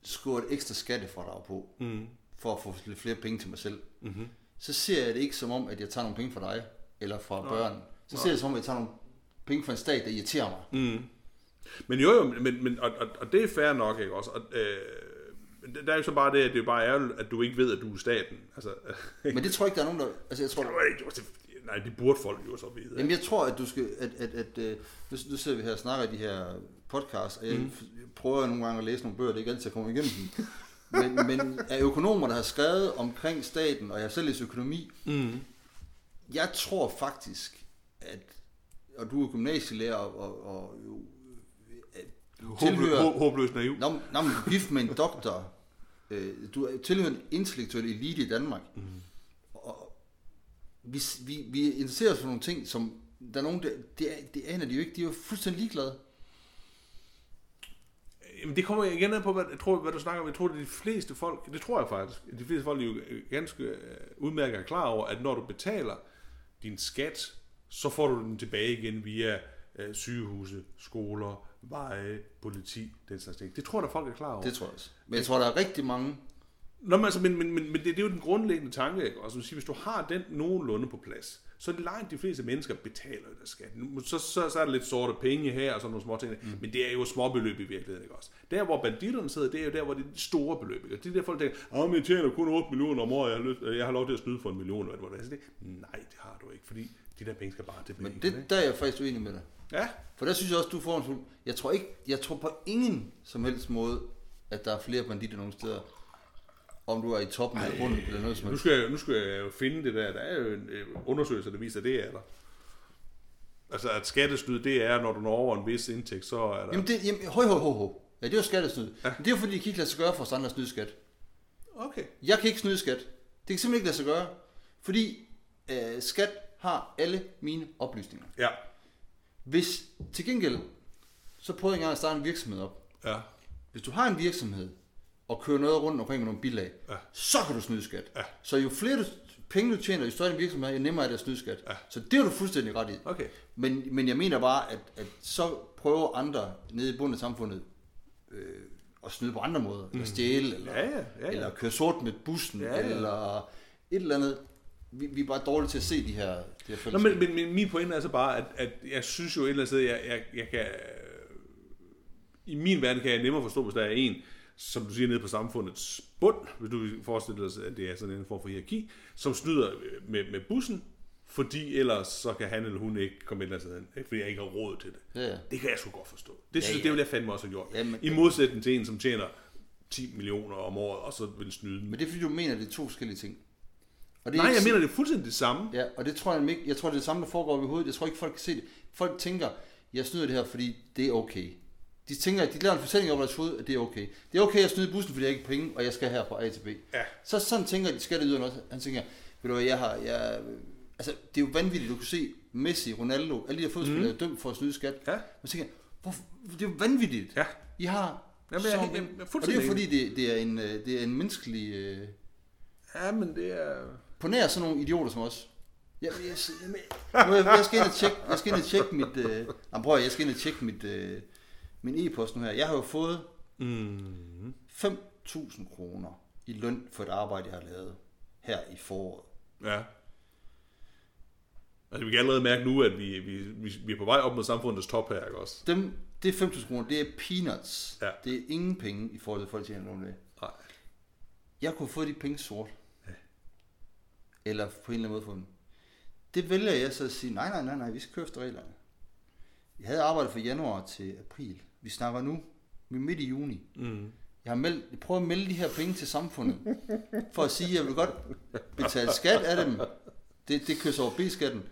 skriver et ekstra skattefradrag på, mm. for at få lidt flere penge til mig selv, mm-hmm. så ser jeg det ikke som om, at jeg tager nogle penge fra dig, eller fra Nå. børn. Så ser jeg det som om, at jeg tager nogle penge fra en stat, der irriterer mig. Mm. Men jo, jo, men, men, og, og, og det er fair nok, ikke også? Og, øh, men der er jo så bare det, at det er bare ærgerligt, at du ikke ved, at du er staten. Altså, Men det tror jeg ikke, der er nogen, der... Altså, jeg tror, det var ikke, det, nej, det burde folk jo så vide. Jamen, jeg tror, at du skal... At, at, at, at nu, nu sidder vi her og snakker i de her podcasts, og jeg, mm. prøver nogle gange at læse nogle bøger, det er ikke altid, jeg kommer igennem dem. Men, men af økonomer, der har skrevet omkring staten, og jeg selv læst økonomi, mm. jeg tror faktisk, at... Og du er gymnasielærer, og, og, og jo, Håbløs, hå- håbløs naiv. Nå, nå men du gift med en doktor. Øh, Du er tilhører en intellektuel elite i Danmark. Mm. Vi, vi, vi interesserer os for nogle ting, som der er nogen, der, det, er, det aner de jo ikke. De er jo fuldstændig ligeglade. Jamen, det kommer igen an på, hvad, jeg tror, hvad du snakker om. Jeg tror, er de fleste folk, det tror jeg faktisk, de fleste folk er jo ganske øh, udmærket er klar over, at når du betaler din skat, så får du den tilbage igen via øh, sygehuse, skoler, veje, politi, den slags ting. Det tror jeg, der folk er klar over. Det tror jeg også. Men jeg tror, der er rigtig mange... Nå, men, altså, men, men, men, men det, det er jo den grundlæggende tanke, ikke? Og som siger, hvis du har den nogenlunde på plads, så er det langt de fleste mennesker betaler jo deres skat. Så, så, så er der lidt sorte penge her og sådan nogle små ting, mm. men det er jo småbeløb i virkeligheden, ikke også? Der, hvor banditterne sidder, det er jo der, hvor det er de store beløb, ikke? Det er der, folk tænker, men jeg tjener kun 8 millioner om året, jeg har, lyst, jeg har lov til at snyde for en million, eller hvad det nej, det har du ikke, fordi de der penge skal bare tilbage. Men det, der er jeg faktisk uenig med dig. Ja, For der synes jeg også, du får en fuld... Jeg tror, ikke, jeg tror på ingen som helst måde, at der er flere banditter nogle steder. Om du er i toppen eller bunden eller noget som nu skal, jeg, nu skal jeg jo finde det der. Der er jo en øh, undersøgelse, der viser, at det er der. Altså, at skattesnyd, det er, når du når over en vis indtægt, så er der... Jamen, det, jamen, høj, høj, høj, høj. Ja, det er jo skattesnyd. Ja. Men det er jo fordi, det kan ikke lade sig gøre for os andre at snyde skat. Okay. Jeg kan ikke snyde skat. Det kan simpelthen ikke lade sig gøre. Fordi øh, skat har alle mine oplysninger. Ja. Hvis til gengæld, så prøvede jeg engang at starte en virksomhed op. Ja. Hvis du har en virksomhed, og kører noget rundt omkring med nogle bilag, Ja. så kan du snyde skat. Ja. Så jo flere du, penge du tjener, jo større din virksomhed jo nemmere er det at snyde skat. Ja. Så det er du fuldstændig ret i. Okay. Men, men jeg mener bare, at, at så prøver andre nede i bunden af samfundet øh, at snyde på andre måder. Eller stjæle, eller, Mm. Ja, ja, ja, ja. eller køre sort med bussen, Ja, ja. eller et eller andet. Vi, vi er bare dårlige til at se de her, de her Nå, fællesskaber. men, men, men min pointe er så bare, at, at jeg synes jo et eller andet sted, jeg, jeg, jeg kan... I min verden kan jeg nemmere forstå, hvis der er en, som du siger, nede på samfundets bund, hvis du forestiller dig, at det er sådan en form for hierarki, som snyder med, med bussen, fordi ellers så kan han eller hun ikke komme et eller andet sted hen, ikke? fordi jeg ikke har råd til det. Ja. Det kan jeg sgu godt forstå. Det, synes, Ja, ja, det vil jeg fandme også have gjort. Jamen- I modsætning til en, som tjener 10 millioner om året, og så vil snyde. Men det er fordi, du mener, at det er to forskellige ting. Og det er Nej, ikke jeg mener, det er fuldstændig det samme. Ja, og det tror jeg ikke, jeg tror, det er det samme, der foregår i hovedet. Jeg tror ikke, folk kan se det. Folk tænker, jeg snyder det her, fordi det er okay. De tænker, at de laver en fortælling over deres hoved, at det er okay. Det er okay at snyde bussen, fordi jeg ikke har penge, og jeg skal her fra A til B. Ja. Så sådan tænker de skatteyderne også. Han tænker, ved du hvad, jeg har, jeg, altså, det er jo vanvittigt, du kan se Messi, Ronaldo, alle de her fodspillere mm. er dømt for at snyde skat. Ja. Man tænker, hvorfor, det er jo vanvittigt. Ja. I har Jamen, jeg- jeg- jeg er og det er jo fordi, det, det, er en, øh, det er en menneskelig... Øh, Ja, men det er... på nær sådan nogle idioter som os. Jeg, jeg, jeg, jeg, jeg skal ind og tjekke, jeg skal ind og tjekke mit, øh, jamen, prøv, jeg skal ind og tjekke mit, øh, min e-post nu her. Jeg har jo fået Mm. 5.000 kroner i løn for et arbejde, jeg har lavet her i foråret. Ja. Altså, vi kan allerede mærke nu, at vi, vi, vi, vi er på vej op mod samfundets top her, ikke også? Dem, det er 5.000 kroner, det er peanuts. Ja. Det er ingen penge i forhold til, folk tjener nogle dage. Nej. Jeg kunne få de penge sort. Eller på en eller anden måde få dem. Det vælger jeg så at sige, nej, nej, nej, nej, vi skal køre efter reglerne. Jeg havde arbejdet fra januar til april. Vi snakker nu, vi er midt i juni. Mm. Jeg har meldt, jeg prøver at melde de her penge til samfundet, for at sige, at jeg vil godt betale skat af dem. Det, det kører så over B-skatten.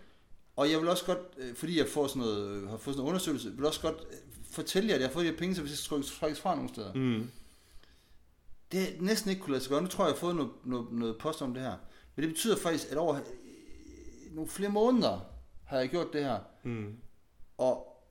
Og jeg vil også godt, øh, fordi jeg får sådan noget, har fået sådan en undersøgelse, vil også godt øh, fortælle jer, at jeg har fået de her penge, så hvis jeg skal trækkes fra nogle steder. Mm. Det er næsten ikke kunne lade sig gøre. Nu tror jeg, jeg har fået noget, noget, noget post om det her. Men det betyder faktisk, at over øh, nogle flere måneder har jeg gjort det her. Mm. Og,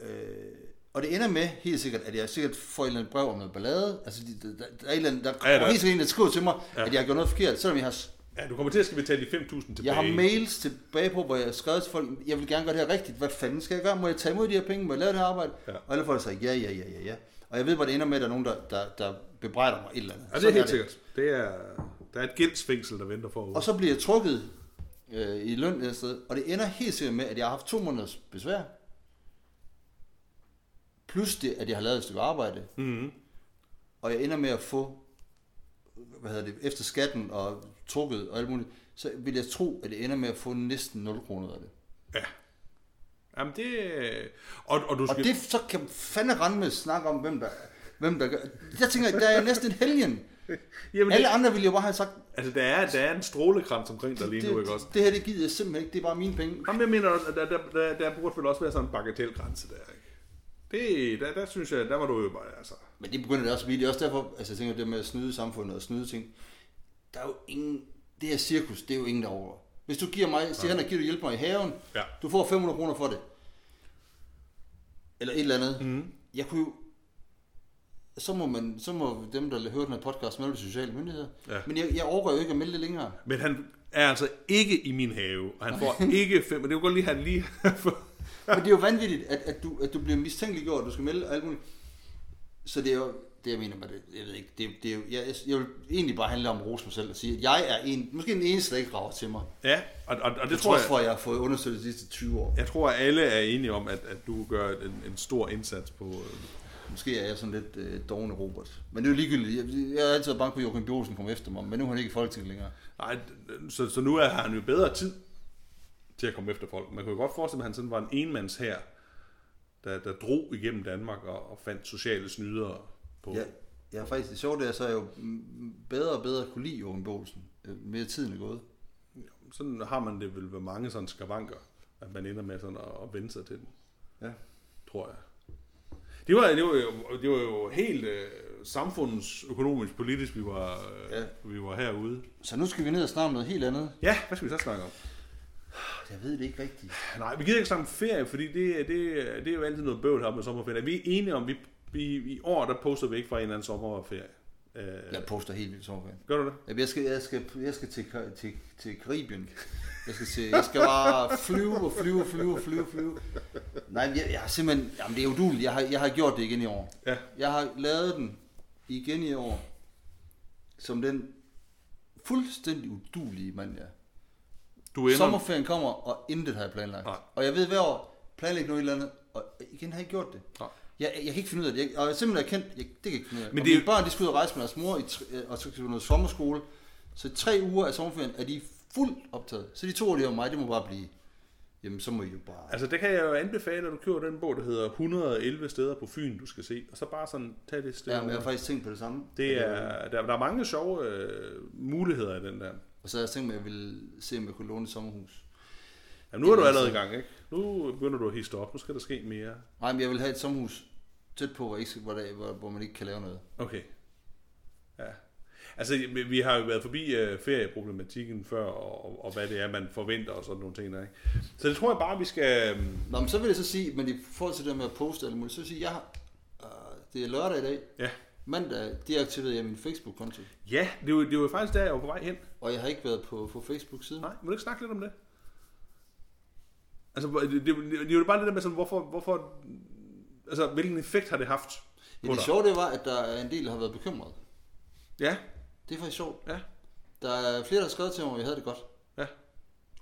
øh, og det ender med helt sikkert, at jeg sikkert får et eller andet brev om noget ballade. Altså, de, der, der, er et eller andet, der Ja, kommer der- helt sikkert en, der skriver til mig, Ja. ja. at jeg har gjort noget forkert, selvom jeg har, Ja, du kommer til at skal betale de 5.000 tilbage. jeg har mails tilbage på, hvor jeg har skrevet til folk, jeg vil gerne gøre det her rigtigt. Hvad fanden skal jeg gøre? Må jeg tage imod de her penge? Må jeg lave det her arbejde? Ja. Og alle folk siger, ja, ja, ja, ja, ja. Og jeg ved, hvor det ender med, at der er nogen, der, der, der bebrejder mig et eller andet. Ja, det er helt sikkert. Det er, der er et gældsfængsel, der venter forude. Og så bliver jeg trukket øh, i løn et sted, og det ender helt sikkert med, at jeg har haft to måneders besvær. Plus det, at jeg har lavet et stykke arbejde, Mm. og jeg ender med at få, hvad hedder det, efter skatten og trukket og alt muligt, så vil jeg tro, at det ender med at få næsten 0 kroner af det. Ja. Jamen det... Og, og du Og skal... det, så kan fandme rende med snakke om, hvem der, hvem der gør. Jeg tænker, der er næsten en helgen. Jamen, Alle det, andre ville jo bare have sagt, altså, der er, der er en strålekrans omkring dig lige nu, ikke også? det, her det gider jeg simpelthen ikke, det er bare mine penge. Jamen, jeg mener, at der, der, der, der burde vel også være sådan en bagatelgrænse der, ikke? Det, der, der synes jeg, der var du jo bare, altså... Men det begynder det også at blive. Det er også derfor, altså jeg tænker, det med at snyde samfundet og snyde ting. Der er jo ingen, det her cirkus, det er jo ingen derovre. Hvis du giver mig, siger han, at giver du hjælp mig i haven, Ja. du får 500 kroner for det. Eller et eller andet. Mm. Jeg kunne jo, så må, man, så må dem, der hører den her podcast, melde sociale myndigheder. Ja. Men jeg, jeg overgår jo ikke at melde det længere. Men han er altså ikke i min have, og han får ikke fem... Men det var godt lige, han lige... Men det er jo vanvittigt, at, at, du, at du bliver mistænkeliggjort, og du skal melde og alt muligt. Så det er jo, det jeg mener med det, jeg ved ikke, det, det er jo, jeg, jeg vil egentlig bare handle om at rose mig selv og sige, at jeg er en, måske den eneste, der ikke rager til mig. ja, og, og, og det tror tror jeg... for, at jeg har fået undersøgt de sidste 20 år. Jeg tror, at alle er enige om, at, at du gør en, en stor indsats på... øh, Måske er jeg sådan lidt øh, dogne Robert. Men det er jo ligegyldigt. Jeg, jeg er altid bange på, at Joachim Bjørsen kommer efter mig, men nu er han ikke i Folketinget længere. Nej, så, så nu er han jo bedre tid til at komme efter folk. Man kunne jo godt forestille sig, at han sådan var en enmands her, der, der drog igennem Danmark og, og fandt sociale snydere på... Jeg har faktisk det sjovt, det er, så jeg jo bedre og bedre kunne lide Bjørsen. Øh, Mere tiden er gået. Sådan har man det vel ved mange sådan skavanker, at man ender med sådan at, at vende sig til den, Ja. tror jeg. Det var, det var, jo, det var jo helt øh, samfundsøkonomisk politisk, vi var, øh, Ja. vi var herude. Så nu skal vi ned og snakke om noget helt andet. Ja, hvad skal vi så snakke om? Jeg ved det ikke rigtigt. Nej, vi gider ikke snakke om ferie, fordi det, det, det er jo altid noget bøvl her med sommerferie. Vi er enige om, vi, vi i år, der poster vi ikke fra en eller anden sommerferie. Øh, Jeg poster helt vildt sommerferien. Gør du det? Jamen, Jeg skal, jeg skal, jeg skal til, til, til Karibien. Jeg skal, til, jeg skal bare flyve og flyve og flyve og flyve flyve. Nej, jeg, jeg har simpelthen... Jamen, det er uduligt. Jeg har, jeg har gjort det igen i år. Ja. Jeg har lavet den igen i år, som den fuldstændig udulige mand, jeg er. Du ender... Sommerferien kommer, og intet har jeg planlagt. Nej. Og jeg ved hver år, planlægge noget et eller andet, og igen har jeg ikke gjort det. Nej. Jeg, jeg kan ikke finde ud af det. Jeg, og jeg er simpelthen erkendt, jeg, det kan jeg ikke finde ud af. Men det er mine børn, de skal ud og rejse med deres mor, i, tre- og så skal vi noget sommerskole. Så i tre uger af sommerferien er de fuldt optaget. Så de to år, det er mig, det må bare blive, jamen så må I jo bare... Altså, det kan jeg jo anbefale, at du køber den bog, der hedder 111 steder på Fyn, du skal se. Og så bare sådan, tag det sted. Ja, men jeg har faktisk tænkt på det samme. det er, der, der er mange sjove øh, muligheder i den der. Og så har jeg tænkt mig, at jeg ville se, om jeg kunne låne et sommerhus. Jamen, nu er du allerede i altså- gang, ikke? Nu begynder du at histe op. Nu skal der ske mere. Nej, men jeg vil have et sommerhus tæt på, hvor, ikke, hvor, der, hvor, hvor man ikke kan lave noget. Okay. Ja. Altså, vi- har jo været forbi uh, ferieproblematikken før, og, og, og hvad det er, man forventer og sådan nogle ting ikke? Så det tror jeg bare, vi skal... øhm, Nå, men så vil jeg så sige, men i forhold til det med at poste eller muligt, så vil jeg sige, jeg har, uh, det er lørdag i dag, Ja. Mandag deaktiverede jeg min Facebook-konto, Ja, det var, det var faktisk der, jeg var på vej hen. og jeg har ikke været på, på Facebook siden. Nej, vil du ikke snakke lidt om det? Altså, det, det, det, det er jo bare det der med sådan, hvorfor, hvorfor... Altså, hvilken effekt har det haft Ja, det sjove det var, at der er en del, der har været bekymret. Ja, Det er faktisk sjovt. ja, Der er flere, der har skrevet til mig, at jeg havde det godt.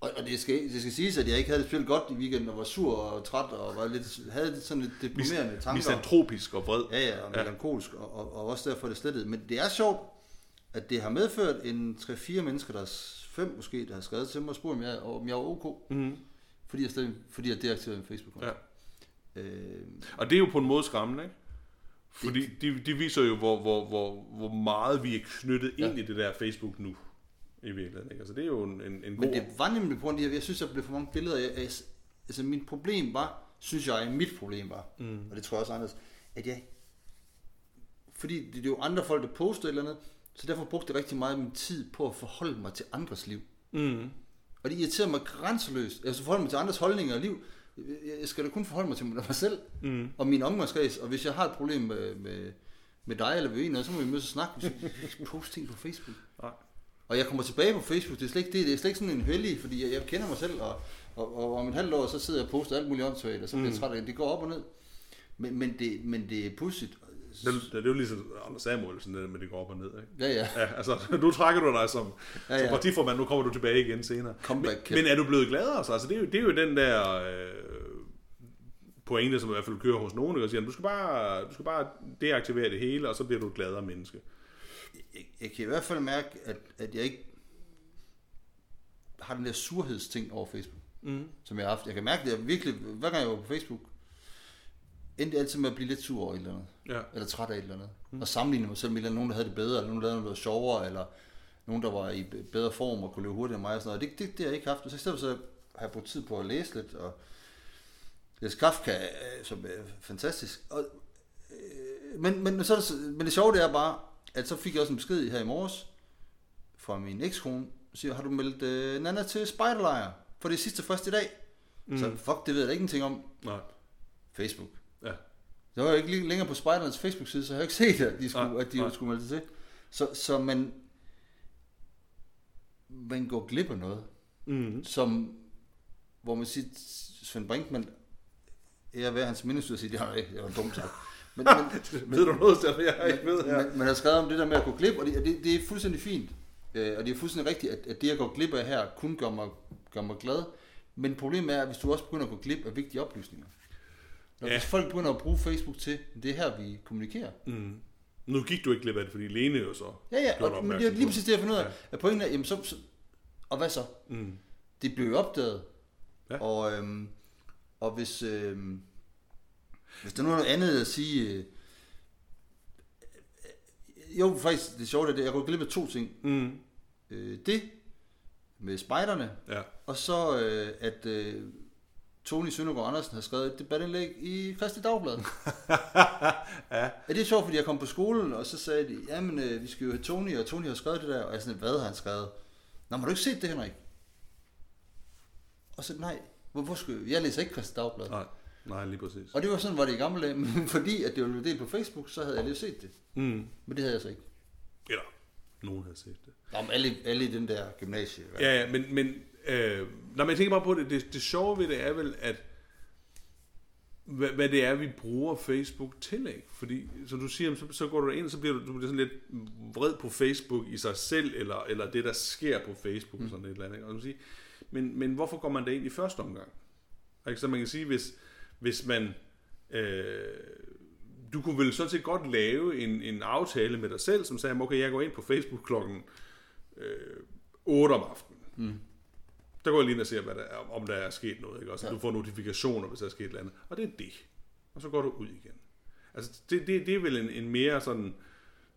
Ja. Og, og det, skal, det skal siges, at jeg ikke havde det spillet godt i weekenden, og var sur og træt, og var lidt, havde lidt sådan lidt deprimerende tanker. Misantropisk og vred. Ja, ja, og melankolsk, og, og, og også derfor er det slettet. Men det er sjovt, at det har medført en 3-4 mennesker, der er fem måske, der har skrevet til mig og spurgt, om jeg, om jeg var ok, Mm-hmm. fordi jeg, slet, fordi jeg deaktiverede en facebook Ja. Øh, Og det er jo på en måde skræmmende, ikke? Fordi de, de viser jo, hvor, hvor, hvor, hvor meget vi er knyttet Ja. ind i det der Facebook nu. I virkeligheden, ikke? Altså, det er jo en, en, en god... Men det var nemlig på grund af, de her- jeg synes, der blev for mange billeder. Jeg, jeg, altså mit problem var, synes jeg, mit problem var, mm. og det tror jeg også Anders, at jeg, fordi det, det er jo andre folk, der poster eller andet, så derfor brugte jeg rigtig meget af min tid på at forholde mig til andres liv. Mm. Og det irriterer mig grænseløst. Skal forholde mig til andres holdninger og liv. Jeg- skal da kun forholde mig til mig selv Mm. og min omgangskreds. Og hvis jeg har et problem med, med, med dig eller med en, så må vi mødes og snakke. Poste ting på Facebook. Og jeg kommer tilbage på Facebook. Det er slet ikke, det, det er slet ikke sådan en heldig, fordi jeg, jeg kender mig selv. Og, og, og om et halvt år, så sidder jeg og poster alt muligt åndssvagt, og så bliver jeg træt af det. Det går op og ned. Men, men, det, men det er pudsigt. Det, det, det er jo ligesom Anders Samuelsen, det med, det går op og ned, ikke? Ja, ja. Ja, altså, nu trækker du dig som, ja, Ja, som partiformand, nu kommer du tilbage igen senere. Comeback men, kid. men er du blevet gladere så? Altså, det, er jo, det er jo den der øh, pointe, som i hvert fald kører hos nogen, der siger, du skal, bare, du skal bare deaktivere det hele, og så bliver du et gladere menneske. Jeg, jeg kan i hvert fald mærke, at, at jeg ikke har den der surhedsting over Facebook, Mm. som jeg har haft. Jeg kan mærke det, jeg virkelig, hver gang jeg var på Facebook, endte jeg altid med at blive lidt sur over et eller andet. Ja. Eller træt af et eller andet. Mm. Og sammenligne mig selv med eller nogen, der havde det bedre, eller nogen, der havde noget sjovere, eller nogen, der var i be- bedre form og kunne løbe hurtigere end mig og sådan noget. Det, det, det har jeg ikke haft. Så i stedet for så har jeg brugt tid på at læse lidt, og læse Kafka, øh, som er fantastisk. Og, øh, men, men, så er det, men det sjove det er bare, at så fik jeg også en besked her i morges fra min ekskone, siger, har du meldt øh, Nana til spejderlejr? For det er sidste først i dag. Mm. Så fuck, det ved jeg da ingenting om. Nej. Facebook. Ja. Jeg var jo ikke længere på Spejdernes Facebook-side, så jeg har ikke set, at de skulle, Nej, at de nej. skulle melde sig til. Så, så man, man går glip af noget, Mm. som, hvor man siger, Svend Brinkmann, jeg ved hans mindesud at sige, det har jeg det var dumt sagt. Men, men, Ved du noget, der jeg ikke ved her? man, man har skrevet om det der med at gå glip, og det, det, det er fuldstændig fint. Øh, og det er fuldstændig rigtigt, at, at det, jeg går glip af her, kun gør mig, gør mig glad. Men problemet er, at hvis du også begynder at gå glip af vigtige oplysninger. Når Ja. Hvis folk begynder at bruge Facebook til, det er her, vi kommunikerer. Mm. Nu gik du ikke glip af det, fordi Lene jo så Ja, ja, og, men det er lige præcis det, jeg finder ud af. Ja. At pointen er, jamen så, så, og hvad så? Mm. Det blev opdaget. Ja. Og, øhm, og hvis, øhm, hvis der nu er noget andet at sige... Øh, jo, faktisk, det sjove er, det, jeg går glip af to ting. Mm. Øh, det med spejderne, Ja. og så øh, at øh, Tony Søndergaard Andersen har skrevet et debatindlæg i Kristi Dagblad. ja. Er det sjovt, fordi jeg kom på skolen, og så sagde de, jamen øh, vi skal jo have Tony, og Tony har skrevet det der, og jeg sådan, hvad har han skrevet? Nå, har du ikke set det, Henrik? Og så, nej, hvor, hvor skulle jeg? Jeg læser ikke Kristi Dagblad. Nej. Nej, lige præcis. Og det var sådan, var det i gamle dage, men fordi at det var delt på Facebook, så havde jeg lige set det. Mm. Men det havde jeg så ikke. Eller, nogen havde set det. Nå, men alle, alle i den der gymnasie. hvad? Ja, ja, men, men øh, når man tænker bare på det, det, det sjove ved det er vel, at hvad, hvad det er, vi bruger Facebook til, ikke? Fordi, som du siger, så, så går du ind, så bliver du, du bliver sådan lidt vred på Facebook i sig selv, eller, eller det, der sker på Facebook, mm. sådan et eller andet. Ikke? Og man siger, men, men hvorfor går man ind i første omgang? Ikke? Så man kan sige, hvis, hvis man... Øh, du kunne vel sådan set godt lave en, en aftale med dig selv, som sagde, okay, jeg går ind på Facebook klokken øh, 8 om aftenen. Mm. Der går jeg lige ind og ser, hvad der er, om der er sket noget. Ikke? Også, ja. Du får notifikationer, hvis der er sket et eller andet. Og det er det. Og så går du ud igen. Altså, det, det, det er vel en, en mere sådan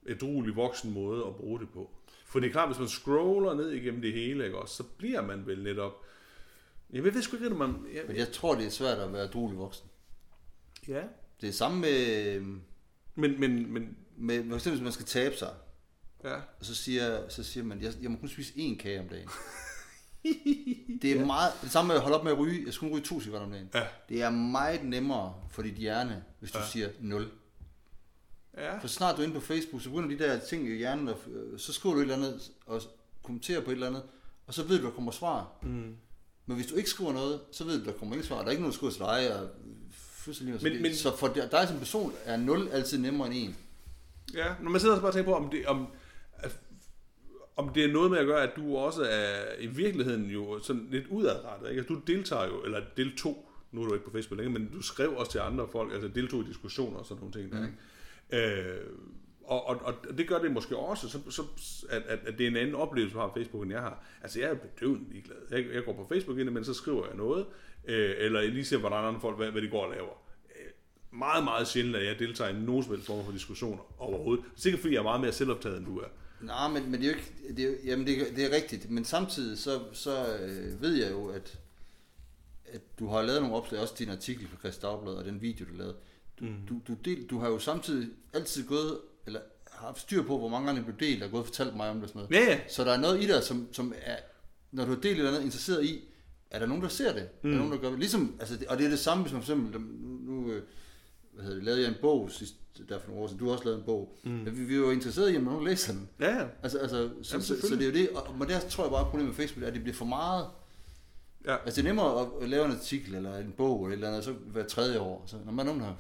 ædruelig voksen måde at bruge det på. For det er klart, hvis man scroller ned igennem det hele, ikke? Også, så bliver man vel netop... Jeg ved sgu ikke, man... Men Jeg, jeg tror, det er svært at være drulig voksen. ja. Det er samme med, Men, men, men med, for eksempel, hvis man skal tabe sig, ja. og så siger, så siger man, jeg, jeg må kun spise én kage om dagen. Det er ja. meget, det samme med at holde op med at ryge, jeg skal kun ryge to cigaretter om dagen. Ja. Det er meget nemmere for dit hjerne, hvis du ja. siger 0. Ja. For snart du er inde på Facebook, så begynder de der ting i hjernen, og øh, så skriver du et eller andet, og kommenterer på et eller andet, og så ved du, der kommer svar. Mm. Men hvis du ikke skriver noget, så ved du, der kommer ikke svar. Der er ikke nogen, der skriver til dig, og Men- men, men- Så for dig som person er 0 altid nemmere end 1. Ja, når man sidder og bare og tænker på, om det, om, om det er noget med at gøre, at du også er i virkeligheden jo sådan lidt udadrettet. Ikke? Altså, du deltager jo, eller deltog, nu er du ikke på Facebook længere, men du skrev også til andre folk, altså deltog i diskussioner og sådan nogle ting. Der, Mm. ikke? Øh, og, og, og det gør det måske også, så, så, at, at, at det er en anden oplevelse, du har på Facebook, end jeg har. Altså, jeg er bedøvende ligeglad. Jeg, jeg går på Facebook ind, men så skriver jeg noget, øh, eller jeg lige ser, hvordan andre folk, hvad, hvad de går og laver. Øh, meget, meget sjældent, at jeg deltager i nogen som helst form for diskussioner overhovedet. Sikkert fordi jeg er meget mere selvoptaget, end du er. Nej, men, men det er jo ikke, det er, jo- jamen det, er- det er rigtigt, men samtidig så, så øh, ved jeg jo, at, at du har lavet nogle opslag, også din artikel Christi Dagblad og den video, du lavede. Du, mm. du, du, del, du har jo samtidig altid gået, eller har haft styr på, hvor mange gange det blev delt, og gået og fortalt mig om det og sådan noget. Ja, ja. Så der er noget i dig, som, som er, når du har delt eller andet, interesseret i, er der nogen, der ser det? Mm. Er der nogen, der gør det? Ligesom, altså, og det er det samme, hvis man for eksempel, nu, øh, hvad hedder det, lavede jeg en bog sidst, der for nogle år siden, du har også lavet en bog. Mm. Vi, vi var jo interesseret i, om nogen læser den. Ja, ja. Altså, altså så, Jamen, så, så, det er jo det, og, men der tror jeg bare, at problemet med Facebook er, at det bliver for meget. Ja. Altså det er nemmere at, at lave en artikel, eller en bog, eller et eller andet, så hver tredje år. Så når man nogen har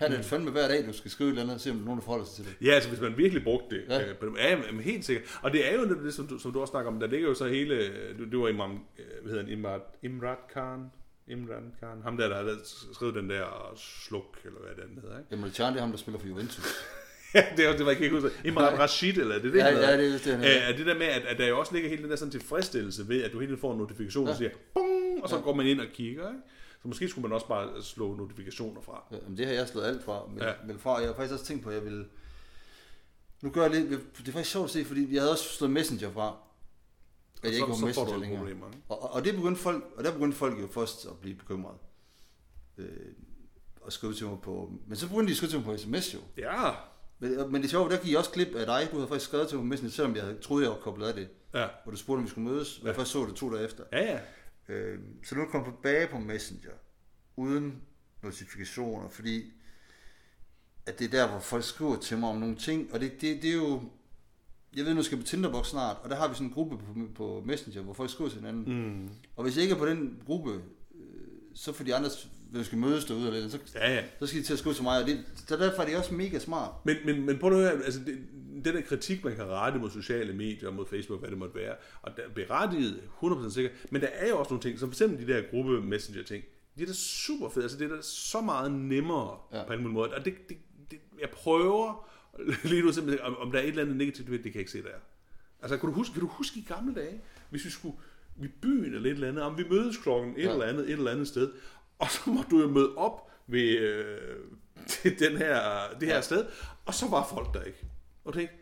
her er det fandme hver dag, du skal skrive et eller andet, og se om der er nogen, der forholder sig til det. Ja, altså hvis man virkelig brugte det. Ja. Ja. Øh, på dem- ja, men helt sikkert. Og det er jo det, som du, som du også snakker om, der ligger jo så hele, du, du var Imam, øh, hvad hedder han, Imrat, Imrat Khan, Imran Khan, ham der, der har skrevet den der sluk, eller hvad den hedder, ikke? Jamen, Chan, det er ham, der spiller for Juventus. Ja, det, var- det var jeg kan ikke huske. Imran Rashid, eller det det, Ja, ja, det er det, han. Øh, er det der med, at, at der jo også ligger hele den der sådan tilfredsstillelse ved, at du hele tiden får en notifikation, Ja. siger, bung, og så går man ind og kigger, ikke? Så måske skulle man også bare slå notifikationer fra. Ja, Jamen, det har jeg slået alt fra. Men, ja. Ja. men fra, jeg har faktisk også tænkt på, at jeg vil... Nu gør jeg lidt... Det er faktisk sjovt at se, fordi jeg havde også slået Messenger fra. At jeg Og ikke var så, så Messenger længere. problemer? Og, og, og det begyndte folk, og der begyndte folk jo først at blive bekymrede. Øh, og skrive til mig på... Men så begyndte de at skrive til mig på sms jo. Ja, Men, men det er sjovt, der gik jeg også klip af dig. Du havde faktisk skrevet til mig på Messenger, selvom jeg troede, jeg var koblet af det. ja, Hvor du spurgte, om vi skulle mødes. Og jeg først så det to dage efter. ja, ja. Øh, så nu er jeg kommet tilbage på Messenger, uden notifikationer, fordi at det er der, hvor folk skriver til mig om nogle ting, og det, det, det er jo, jeg ved, nu skal på Tinderbox snart, og der har vi sådan en gruppe på, på Messenger, hvor folk skriver til hinanden. Mm. Og hvis jeg ikke er på den gruppe, øh, så får de andre, vi skal mødes derude, eller, så, Ja, ja. så skal de til at skrive til mig, og det, så derfor er det også mega smart. Men, men, men prøv at høre, altså det, den der kritik, man kan rette mod sociale medier, mod Facebook, hvad det måtte være, og der er berettiget 100% sikkert, men der er jo også nogle ting, som for eksempel de der gruppe messenger ting, de er da super fede, altså det er da så meget nemmere Ja. på en måde, og det, det, det, jeg prøver lige nu simpelthen, om, om der er et eller andet negativt ved det, kan jeg ikke se, der er. Altså, kan du huske, kan du huske i gamle dage, hvis vi skulle i byen eller et eller andet, om vi mødes klokken et ja. eller andet, et eller andet sted, og så må du jo møde op ved øh, til den her, det her Ja. sted, og så var folk der ikke. Og tænkte,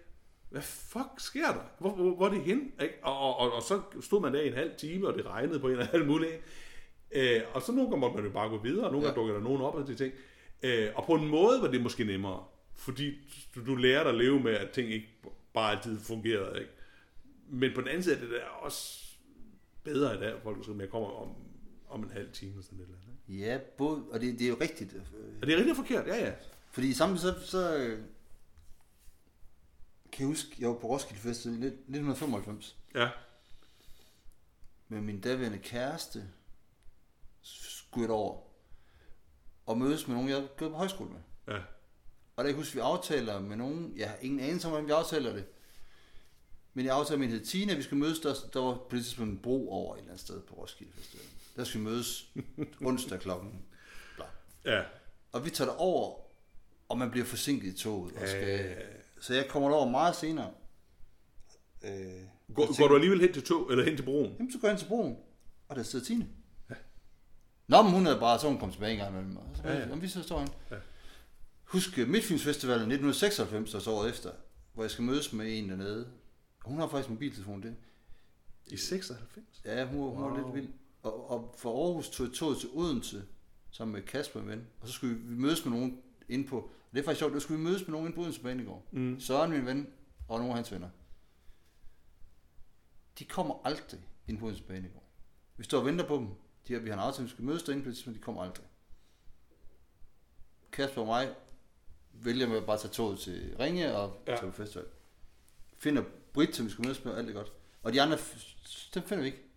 hvad fuck sker der? Hvor, hvor, hvor er det hen? Ikke? Og, og, og, og, så stod man der i en halv time, og det regnede på en eller anden muligt. Øh, og så nogle gange måtte man jo bare gå videre, og nogle gange Ja. dukkede der nogen op og de ting. Øh, og på en måde var det måske nemmere, fordi du, du lærer dig at leve med, at ting ikke bare altid fungerede. Ikke? Men på den anden side er det der også bedre i dag, folk skriver, jeg kommer om, om en halv time og sådan et eller andet. Ja, både, og det, det er jo rigtigt. Og det er rigtig forkert, ja ja. Fordi samtidig så, så kan jeg huske, jeg var på Roskilde Festival i 1995 Ja, med min daværende kæreste, skulle jeg over og mødes med nogen, jeg gået på højskole med. ja. Og der kan jeg huske, vi aftaler med nogen, jeg har ingen anelse om, hvordan vi aftaler det. Men jeg aftaler med en hed Tina, vi skal mødes, der, der var på det tidspunkt en bro over et eller andet sted på Roskilde Festival. Der skal vi mødes onsdag klokken. Bla. Ja, Og vi tager det over, og man bliver forsinket i toget. Og skal. Så jeg kommer over meget senere. Øh, Går, går du alligevel hen til, tog, eller hen til broen? Jamen, så går jeg ind til broen, og der sidder Tine. Ja. Nå, men hun er bare, så hun kom tilbage en gang imellem. Og så, ja, Ja. Om vi så står hende. Ja. Husk øh, Midtfynsfestivalen 1996, altså året efter, hvor jeg skal mødes med en dernede. Hun har faktisk mobiltelefon, det. I 96? Ja, hun, wow. hun var Wow. lidt vild. Og, og fra Aarhus tog jeg toget til Odense, sammen med Kasper, en ven. Og så skulle vi mødes med nogen inde på... Det er faktisk sjovt, der skulle vi mødes med nogen inde på Odense Banegård. Mm. Søren, min ven, og nogle af hans venner. De kommer aldrig ind på Odense Banegård. Vi står og venter på dem. De har, vi har en aftale, vi skal mødes derinde på det tidspunkt, de kommer aldrig. Kasper og mig vælger med at bare tage toget til Ringe og ja. Tage på festival. Finder Britt, som vi skal mødes med, alt er godt. Og de andre, dem finder vi ikke.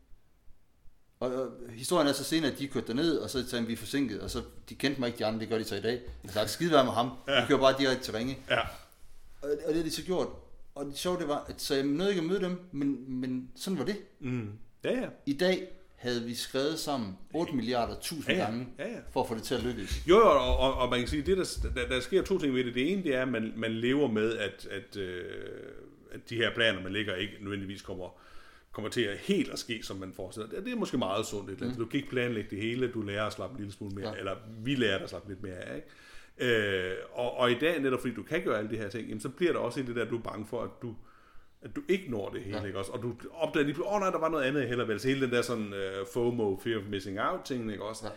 Og, og historien er så senere, at de kørte derned, og så sagde vi er forsinket, og så de kendte mig ikke, de andre, det gør de så i dag. Jeg sagde, skide være med ham. Ja. Vi kører bare direkte til Ringe. Ja. Og, og det har de så gjort. Og det sjove det var, at så jeg nåede ikke at møde dem, men, men sådan var det. Mm. Ja, ja. I dag havde vi skrevet sammen 8 milliarder tusind Ja, ja. gange, Ja, ja. for at få det til at lykkes. Jo, jo, og, og, og man kan sige, det der, der, der sker to ting ved det. Det ene, det er, at man, man lever med, at, at, øh, at de her planer, man lægger, ikke nødvendigvis kommer, kommer til at helt at ske, som man forestiller. Det, er måske meget sundt. Et eller andet. Du kan ikke planlægge det hele, du lærer at slappe en lille smule mere, Ja. eller vi lærer at slappe lidt mere af. Ikke? Øh, og, og i dag, netop fordi du kan gøre alle de her ting, jamen, så bliver der også i det der, du er bange for, at du, at du ikke når det hele, ja. ikke også? Og du opdager lige, åh oh, nej, der var noget andet, jeg hellere vil. Så hele den der sådan uh, FOMO, fear of missing out ting, ikke også? Ja.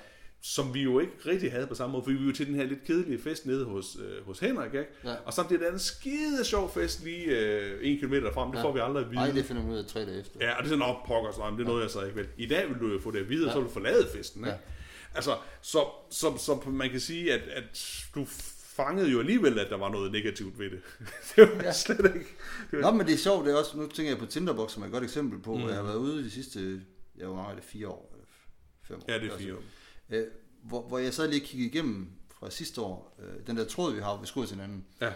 Som vi jo ikke rigtig havde på samme måde, for vi var jo til den her lidt kedelige fest nede hos, uh, hos Henrik, ikke? Ja. Og samtidig er der en skide sjov fest lige uh, en kilometer frem, det ja. får vi aldrig at vide. Nej, det finder vi ud af tre dage efter. Ja, og det er sådan, op pokker, så, det er noget, jeg så ikke vil. I dag vil du jo få det at vide, ja. og så vil du forlade festen, ikke? Ja. Altså, så, så, så man kan sige, at, at du fangede jo alligevel, at der var noget negativt ved det. det var ja. slet ikke... Det var... Nå, men det er sjovt, det er også, nu tænker jeg på Tinderbox, som er et godt eksempel på, mm. jeg har været ude de sidste, jeg var det fire år, fem år. Ja, det er fire år. Altså, hvor, hvor jeg så lige kiggede igennem fra sidste år, øh, den der tråd, vi har, vi skulle til hinanden. Ja.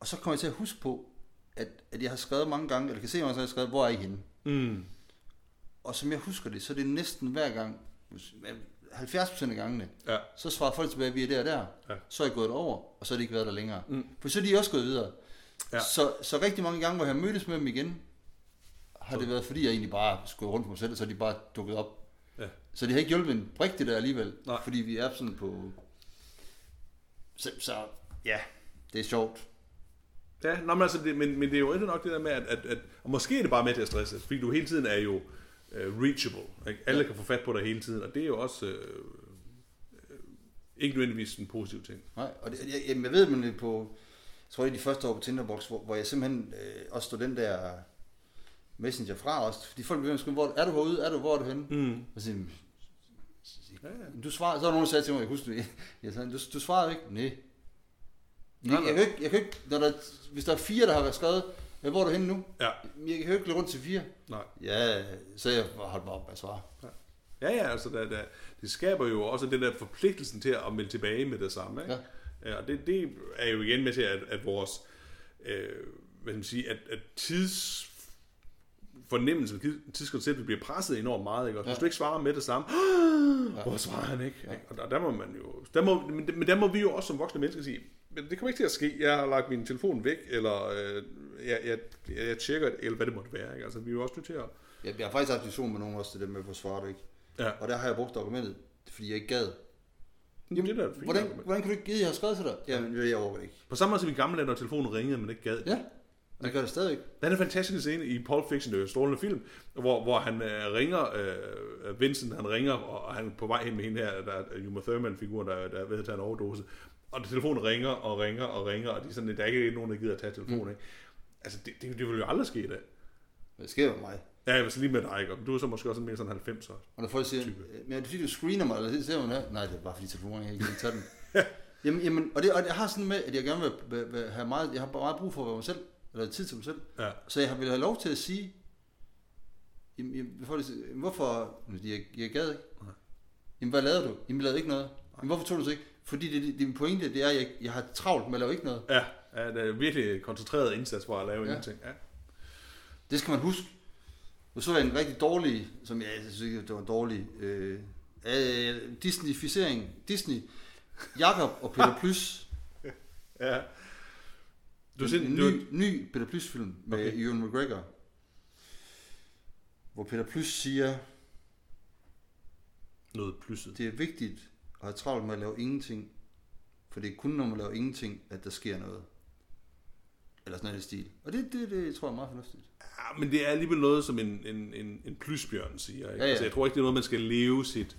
Og så kommer jeg til at huske på, at, at jeg har skrevet mange gange, eller kan se, at jeg har skrevet, hvor er I henne? Mm. Og som jeg husker det, så er det næsten hver gang, 70% af gangene, ja. så svarer folk tilbage, vi er der og der, ja. så er I gået over, og så er de ikke været der længere. Mm. For så er de også gået videre. Ja. Så, så rigtig mange gange, hvor jeg har mødtes med dem igen, har så. det været, fordi jeg egentlig bare skulle rundt på mig selv, så er de bare dukket op. Ja. Så det har ikke hjulpet en brik det der alligevel, Nej. fordi vi er sådan på... Så, så ja, det er sjovt. Ja, nå, men, altså, det, men, men det er jo ikke nok det der med, at, at, at og måske er det bare med til at stresse, fordi du hele tiden er jo uh, reachable. Ikke? Alle ja. kan få fat på dig hele tiden, og det er jo også uh, ikke nødvendigvis en positiv ting. Nej, og det, jeg, jeg ved, men på, jeg tror, det er de første år på Tinderbox, hvor, hvor jeg simpelthen øh, også stod den der messenger fra os, fordi folk begyndte at skrive, hvor er du herude, er du, hvor er du henne? Mm. Og så ja, ja. du svarer, så er der nogen, der sagde til mig, jeg husker det, jeg sagde, du, du svarer ikke, nej. Jeg, jeg, kan ikke, jeg kan ikke, når der, hvis der er fire, der har skrevet, Ja, hvor er du henne nu? Ja. Jeg kan jo ikke rundt til fire. Nej. Ja, så jeg holdt mig op med at svare. Ja. Ja, ja, altså der, der, det skaber jo også den der forpligtelsen til at melde tilbage med det samme. Ikke? Ja. ja og det, det er jo igen med til, at, at vores øh, hvad skal man sige, at, at tids fornemmelse ved tidskonceptet bliver presset enormt meget. Ikke? Og ja. hvis du ikke svarer med det samme, ja. hvor svarer han ikke? Ja. Og der, der, må man jo, der må, men der må vi jo også som voksne mennesker sige, men det kommer ikke til at ske. Jeg har lagt min telefon væk, eller øh, jeg, jeg, jeg tjekker, eller hvad det måtte være. Ikke? Altså, vi er jo også nødt til at... Ja, jeg har faktisk haft diskussion med nogen også til det med, hvor svarer du ikke. Ja. Og der har jeg brugt argumentet, fordi jeg ikke gad. Jamen, det er hvordan, hvordan kan du ikke give, jeg har skrevet til dig? Jamen, jeg overgår ikke. På samme måde som i gamle dage, når telefonen ringede, men ikke gad. Ja, det gør det stadig. Der er en fantastisk scene i Pulp Fiction, det er strålende film, hvor, hvor han øh, ringer, øh, Vincent han ringer, og han er på vej hen med hende her, der er Uma Thurman-figur, der, der er ved at tage en overdose. Og telefonen ringer og ringer og ringer, og de er sådan, der er ikke nogen, der gider at tage telefonen. Mm. Ikke? Altså, det, det, det vil jo aldrig ske i dag. Det sker med mig. Ja, hvis lige med dig, ikke? Du er så måske også mere sådan 90'er. Og når folk siger, men er det fordi, du screener mig, eller det ser man her? Nej, det er bare fordi telefonen, jeg ikke kan tage den. jamen, jamen, og, det, og jeg har sådan med, at jeg gerne vil, vil, vil have meget, jeg har meget brug for at være mig selv, eller tid til mig selv. Ja. Så jeg vil have lov til at sige, jamen, jamen, hvorfor, jeg, jeg gad ikke. Nej. Jamen, hvad lavede du? Jamen, jeg lavede ikke noget. Jamen, hvorfor tog du så ikke? Fordi det, det, det pointe, det er, at jeg, jeg har travlt med at lave ikke noget. Ja, ja det er virkelig koncentreret indsats for at lave ja. ingenting. Ja. Det skal man huske. Nu så jeg en rigtig dårlig, som jeg, jeg synes det var en dårlig, øh, øh, Disney-ficering. Disney, Jakob og Peter Plys. ja. Du set en ny, du... ny Peter Plys film med okay. Ewan McGregor. Hvor Peter Plys siger, noget plysset. Det er vigtigt at have travlt med at lave ingenting, for det er kun, når man laver ingenting, at der sker noget. Eller sådan noget stil. Og det, det, det tror jeg er meget fornuftigt. Ja, men det er alligevel noget, som en, en, en, en plysbjørn siger. Ikke? Ja, ja. Altså, jeg tror ikke, det er noget, man skal leve sit,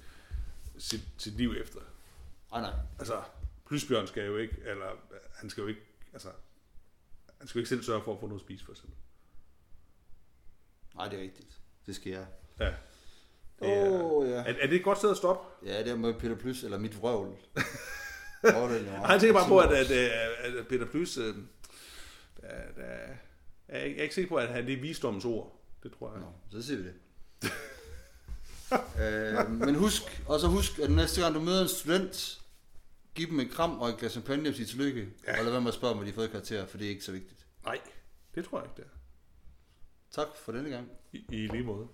sit, sit liv efter. Nej, nej. Altså, plysbjørn skal jo ikke, eller han skal jo ikke, altså, han skal jo ikke selv sørge for at få noget at spise, for eksempel. Nej, det er rigtigt. Det skal jeg. Ja. Åh, oh, ja. Er, er det et godt sted at stoppe? Ja, det er med Peter Plys, eller mit vrøvl. Nej, jeg tænker bare på, at, at, at Peter Plys, øh, der, der, jeg er ikke sikker på, at han det er visdommens ord. Det tror jeg. Nå, så siger vi det. øh, men husk, og så husk, at næste gang du møder en student, giv dem et kram og et glas champagne og sige tillykke. Ja. Og lad være med at spørge, om de har fået karakter, for det er ikke så vigtigt. Nej, det tror jeg ikke, det er. Tak for denne gang. I, i lige måde.